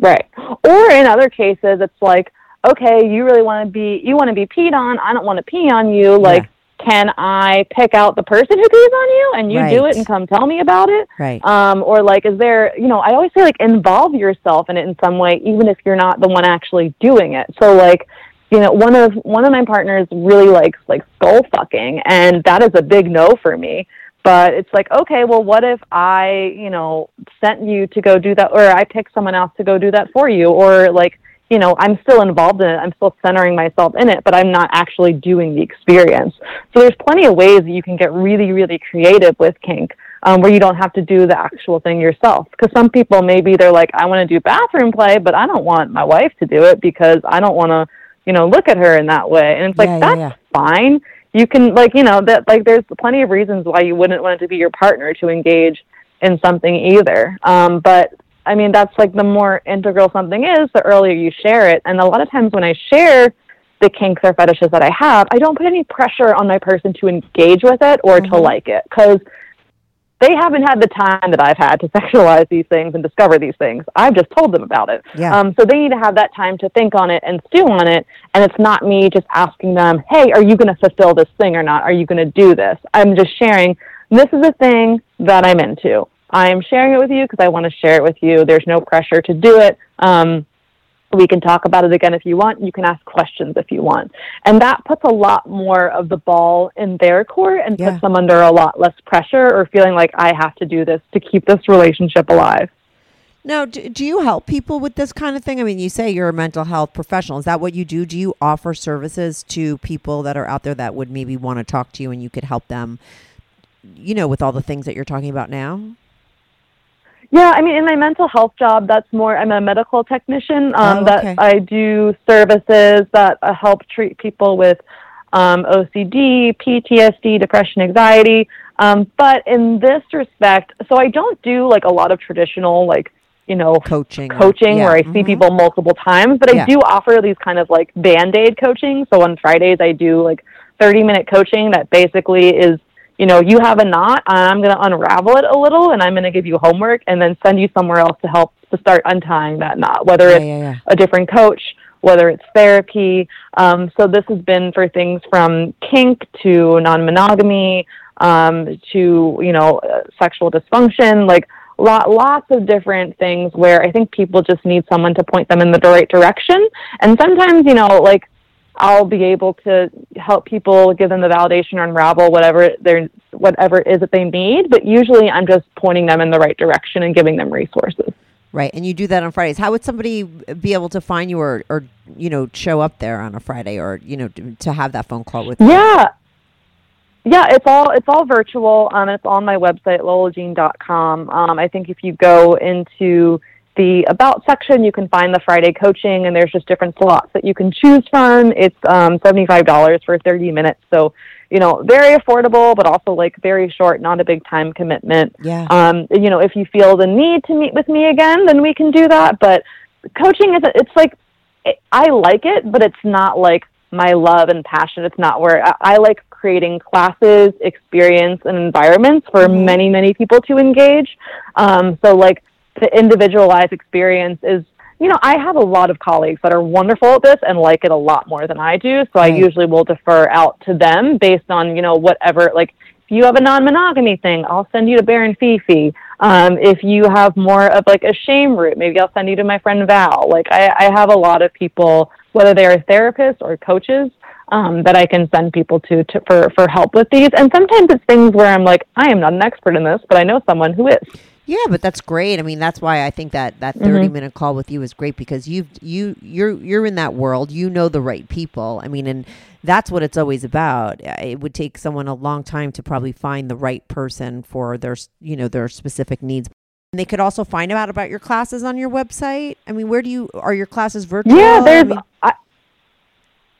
Right. Or in other cases, it's like, okay, you really want to be, you want to be peed on. I don't want to pee on you. Like, can I pick out the person who pees on you and you do it and come tell me about it? Right. Um, or like, is there, you know, I always say like involve yourself in it in some way, even if you're not the one actually doing it. So like, you know, one of one of my partners really likes like skull fucking, and that is a big no for me. But it's like, okay, well, what if I, you know, sent you to go do that, or I picked someone else to go do that for you, or like, you know, I'm still involved in it. I'm still centering myself in it, but I'm not actually doing the experience. So there's plenty of ways that you can get really, really creative with kink, um, where you don't have to do the actual thing yourself. Because some people maybe they're like, I want to do bathroom play, but I don't want my wife to do it because I don't want to, you know, look at her in that way. And it's like Yeah, yeah, that's yeah. fine. You can like, you know, that like there's plenty of reasons why you wouldn't want it to be your partner to engage in something either. Um, but I mean, that's like the more integral something is, the earlier you share it. And a lot of times when I share the kinks or fetishes that I have, I don't put any pressure on my person to engage with it or to like it because they haven't had the time that I've had to [LAUGHS] sexualize these things and discover these things. I've just told them about it. Yeah. Um, so they need to have that time to think on it and stew on it. And it's not me just asking them, hey, are you going to fulfill this thing or not? Are you going to do this? I'm just sharing, this is a thing that I'm into. I'm sharing it with you because I want to share it with you. There's no pressure to do it. Um, we can talk about it again if you want. You can ask questions if you want. And that puts a lot more of the ball in their court and Yeah. puts them under a lot less pressure or feeling like I have to do this to keep this relationship alive. Now, do, do you help people with this kind of thing? I mean, you say you're a mental health professional. Is that what you do? Do you offer services to people that are out there that would maybe want to talk to you and you could help them, you know, with all the things that you're talking about now? Yeah, I mean, in my mental health job, that's more. I'm a medical technician. Um, Oh, okay. That I do services that uh, help treat people with um, OCD, PTSD, depression, anxiety. Um, but in this respect, so I don't do like a lot of traditional like you know Coaching. coaching yeah, where I see mhm. people multiple times, but I Yeah. do offer these kind of like band aid coaching. So on Fridays, I do like 30 minute coaching that basically is, you know, you have a knot, and I'm going to unravel it a little and I'm going to give you homework and then send you somewhere else to help to start untying that knot, whether Yeah, it's yeah, yeah. a different coach, whether it's therapy. Um, so this has been for things from kink to non-monogamy um, to you know uh, sexual dysfunction, like lot, lots of different things where I think people just need someone to point them in the right direction. And sometimes you know like I'll be able to help people give them the validation or unravel whatever their whatever it is that they need. But usually I'm just pointing them in the right direction and giving them resources. Right. And you do that on Fridays. How would somebody be able to find you or, or you know, show up there on a Friday or, you know, to, to have that phone call with you? Yeah. Yeah, it's all it's all virtual. Um, it's on my website, lolajean.com. Um, I think if you go into the about section, you can find the Friday coaching, and there's just different slots that you can choose from. It's um, seventy-five dollars for thirty minutes, so you know, very affordable, but also like very short, not a big time commitment. Yeah. Um, you know, if you feel the need to meet with me again, then we can do that. But coaching is it's like it, I like it, but it's not like my love and passion. It's not where I, I like creating classes, experience, and environments for Mhm. many, many people to engage. Um, so, like, the individualized experience is, you know, I have a lot of colleagues that are wonderful at this and like it a lot more than I do. So, I usually will defer out to them based on, you know, whatever, like, if you have a non-monogamy thing, I'll send you to Baron Fifi. Um, if you have more of like a shame route, maybe I'll send you to my friend Val. Like I, I have a lot of people, whether they're therapists or coaches, um, that I can send people to, to for for help with these. And sometimes it's things where I'm like, I am not an expert in this, but I know someone who is. Yeah, but that's great. I mean, that's why I think that that 30 mm-hmm. minute call with you is great because you've you you're you're in that world. You know the right people. I mean, and that's what it's always about. It would take someone a long time to probably find the right person for their you know their specific needs. And they could also find out about your classes on your website. I mean, where do you are your classes virtual? Yeah, I there's. mean- I,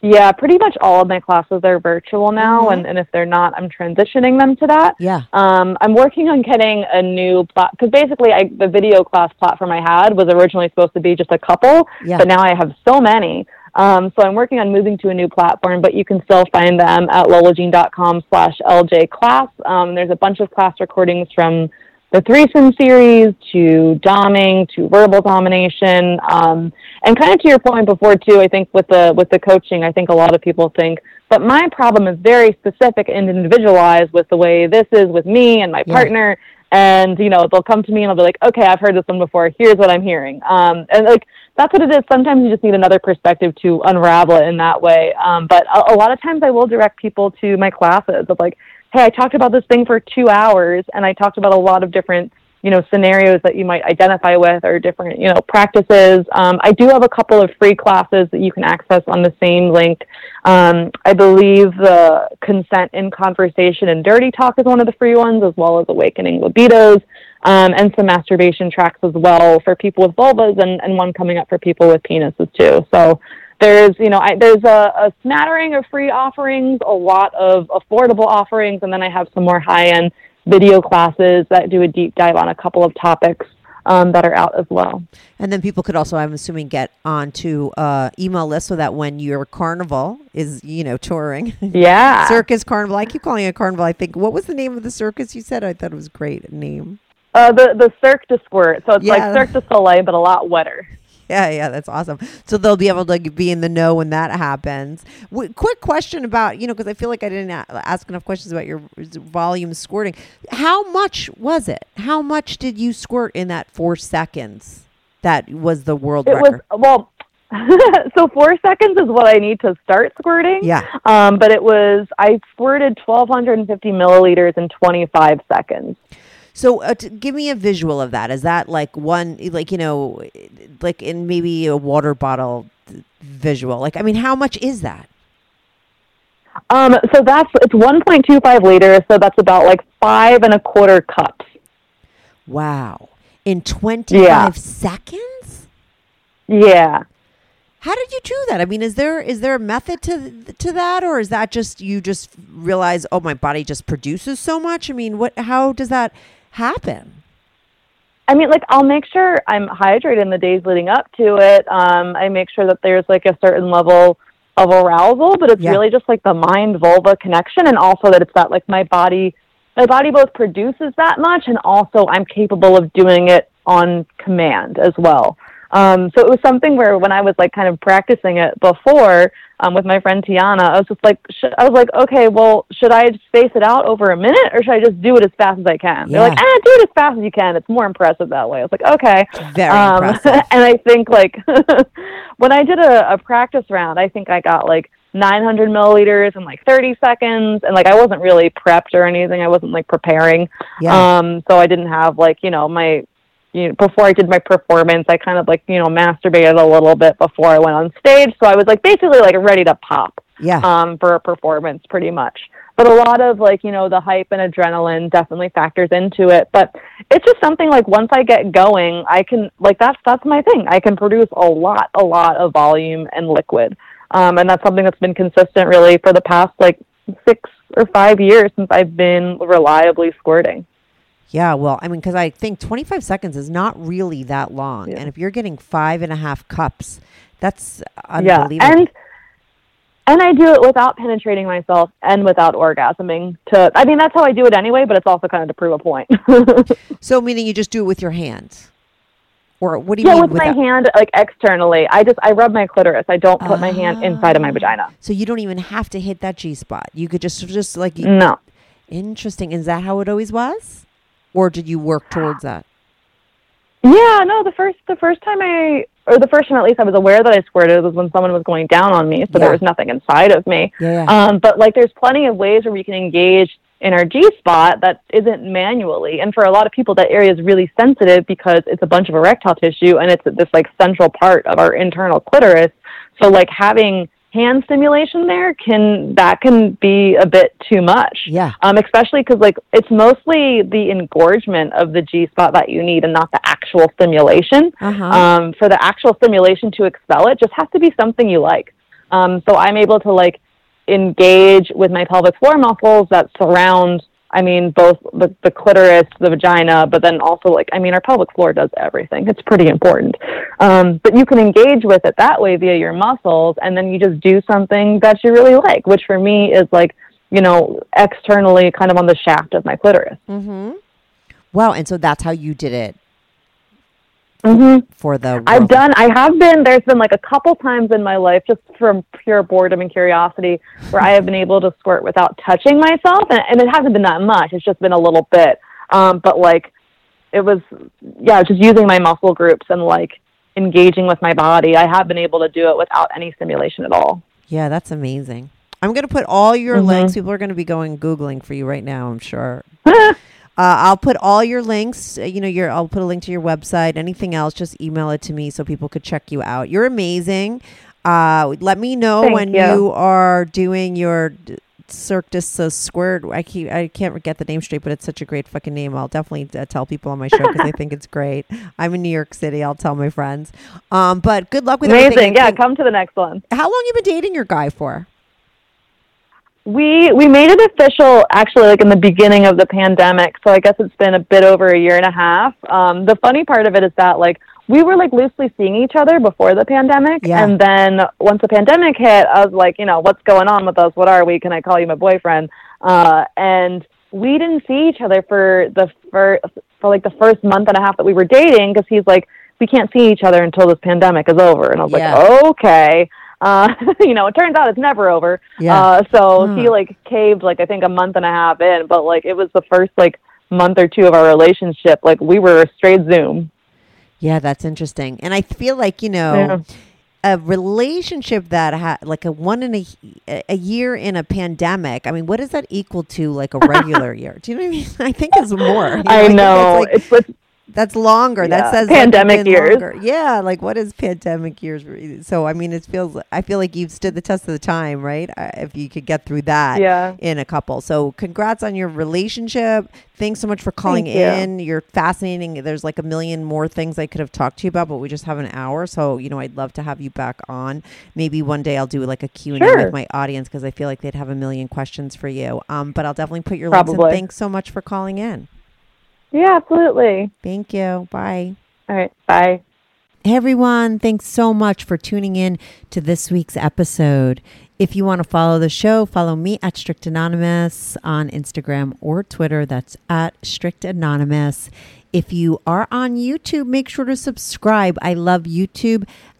yeah, pretty much all of my classes are virtual now, Mhm. and, and if they're not, I'm transitioning them to that. yeah. Um, I'm working on getting a new plat because basically I, the video class platform I had was originally supposed to be just a couple, Yeah. but now I have so many. Um, so I'm working on moving to a new platform, but you can still find them at lolajean.com slash LJ class. Um, there's a bunch of class recordings from the threesome series to doming to verbal domination. Um, and kind of to your point before too, I think with the with the coaching, I think a lot of people think, but my problem is very specific and individualized with the way this is with me and my Yeah. partner. And you know, they'll come to me and I'll be like, okay, I've heard this one before. Here's what I'm hearing. Um, and like that's what it is. Sometimes you just need another perspective to unravel it in that way. Um, but a, a lot of times I will direct people to my classes of like, hey, I talked about this thing for two hours and I talked about a lot of different, you know, scenarios that you might identify with or different, you know, practices. Um, I do have a couple of free classes that you can access on the same link. Um, I believe the consent in conversation and dirty talk is one of the free ones, as well as awakening libidos. Um, and some masturbation tracks as well for people with vulvas, and, and one coming up for people with penises too. So there's you know I, there's a, a smattering of free offerings, a lot of affordable offerings, and then I have some more high end video classes that do a deep dive on a couple of topics um, that are out as well. And then people could also, I'm assuming, get onto uh, email list so that when your carnival is, you know, touring, [LAUGHS] Yeah. circus carnival. I keep calling it a carnival. I think what was the name of the circus you said? I thought it was a great name. Uh, the the Cirque du Squirt. So it's Yeah. like Cirque du Soleil, but a lot wetter. [LAUGHS] Yeah, yeah, that's awesome. So they'll be able to be in the know when that happens. W- quick question about you know because I feel like I didn't a- ask enough questions about your volume squirting. How much was it? How much did you squirt in that four seconds? That was the world It was record. well. [LAUGHS] so four seconds is what I need to start squirting. Yeah. Um, but it was I squirted 1,250 milliliters in 25 seconds. So, uh, t- give me a visual of that. Is that like one, like you know, like in maybe a water bottle visual? Like, I mean, how much is that? Um, so that's it's 1.25 liters. So that's about like five and a quarter cups. Wow, in twenty five Yeah. seconds. Yeah. How did you do that? I mean, is there is there a method to to that, or is that just you just realize, oh, my body just produces so much? I mean, what? How does that happen? I mean, like I'll make sure I'm hydrated in the days leading up to it. Um, I make sure that there's like a certain level of arousal, but it's Yeah. really just like the mind vulva connection, and also that it's that like my body, my body both produces that much, and also I'm capable of doing it on command as well. Um, so it was something where when I was like kind of practicing it before um, with my friend Tiana, I was just like, sh- I was like, okay, well, should I space it out over a minute or should I just do it as fast as I can? They're like, ah, do it as fast as you can. It's more impressive that way. I was like, okay. Very Um, impressive. [LAUGHS] and I think like [LAUGHS] when I did a, a practice round, I think I got like 900 milliliters in like 30 seconds, and like I wasn't really prepped or anything. I wasn't like preparing. Yeah. Um, so I didn't have like you know my you know, before I did my performance, I kind of like you know masturbated a little bit before I went on stage. So I was like basically like ready to pop yeah. um, for a performance, pretty much. But a lot of like you know the hype and adrenaline definitely factors into it. But it's just something like once I get going, I can like that's that's my thing. I can produce a lot, a lot of volume and liquid, um, and that's something that's been consistent really for the past like six or five years since I've been reliably squirting. Yeah, well, I mean, because I think 25 seconds is not really that long. Yeah. And if you're getting five and a half cups, That's Yeah, unbelievable. and and I do it without penetrating myself and without orgasming. To I mean, that's how I do it anyway, but it's also kind of to prove a point. [LAUGHS] so meaning you just do it with your hands, or what do you yeah, mean with my that? hand, like externally. I just I rub my clitoris. I don't put my hand inside of my ah. vagina. So you don't even have to hit that G spot. You could just just like you- No. Interesting. Is that how it always was, or did you work towards that? Yeah, no, the first the first time I or the first time at least I was aware that I squirted was when someone was going down on me, so Yeah. there was nothing inside of me. Yeah. Um, but like there's plenty of ways where we can engage in our G spot that isn't manually. And for a lot of people that area is really sensitive because it's a bunch of erectile tissue and it's this like central part of our internal clitoris. So like having hand stimulation there can that can be a bit too much. Yeah. Um, especially because like it's mostly the engorgement of the G spot that you need and not the actual stimulation. Uh-huh. Um, for the actual stimulation to expel it, just has to be something you like. Um, so I'm able to like engage with my pelvic floor muscles that surround. I mean, both the, the clitoris, the vagina, but then also like, I mean, our pelvic floor does everything. It's pretty important. Um, but you can engage with it that way via your muscles, and then you just do something that you really like, which for me is like, you know, externally kind of on the shaft of my clitoris. Mm-hmm. Wow. And so that's how you did it hmm for the. I've world. done, I have been, there's been like a couple times in my life, just from pure boredom and curiosity, where I have been able to squirt without touching myself. And, and it hasn't been that much, it's just been a little bit. Um, but like, it was, yeah, just using my muscle groups and like engaging with my body. I have been able to do it without any stimulation at all. Yeah, that's amazing. I'm going to put all your Mhm. links. People are going to be going googling for you right now. I'm sure. [LAUGHS] uh, I'll put all your links. uh, You know, your I'll put a link to your website. Anything else, just email it to me so people could check you out. You're amazing. Uh, let me know Thank when you. are doing your d- Cirque du so Squared. I keep I can't get the name straight, but it's such a great fucking name. I'll definitely uh, tell people on my show because I [LAUGHS] think it's great. I'm in New York City. I'll tell my friends. Um, but good luck with everything. Amazing. Yeah, come to the next one. How long you been dating your guy for? We we made it official actually like in the beginning of the pandemic, so I guess it's been a bit over a year and a half. Um, the funny part of it is that like we were like loosely seeing each other before the pandemic, Yeah. and then once the pandemic hit, I was like, you know, what's going on with us? What are we? Can I call you my boyfriend? Uh, and we didn't see each other for the first for like the first month and a half that we were dating because he's like, we can't see each other until this pandemic is over, and I was Yeah. like, okay. Uh, [LAUGHS] you know, it turns out it's never over. Yeah. Uh, so he like caved like I think a month and a half in, but like it was the first like month or two of our relationship. Like we were straight Zoom. Yeah, that's interesting. And I feel like, you know, Yeah. a relationship that ha- like a one in a a year in a pandemic. I mean, what does that equal to like a [LAUGHS] regular year? Do you know what I mean? [LAUGHS] I think it's more. You I know. It's, like, It's with that's longer. That says Pandemic it's years. longer. Yeah, like what is pandemic years? So I mean, it feels. I feel like you've stood the test of the time, right? If you could get through that, Yeah. in a couple. So congrats on your relationship. Thanks so much for calling Thank in. You're fascinating. There's like a million more things I could have talked to you about, but we just have an hour. So, you know, I'd love to have you back on. Maybe one day I'll do like a Q&A Sure. with my audience because I feel like they'd have a million questions for you. Um, but I'll definitely put your links in. Thanks so much for calling in. Yeah, absolutely. Thank you. Bye. All right, bye. Hey everyone, thanks so much for tuning in to this week's episode. If you want to follow the show, follow me at Strict Anonymous on Instagram or Twitter. That's at Strict Anonymous. If you are on YouTube, make sure to subscribe. I love YouTube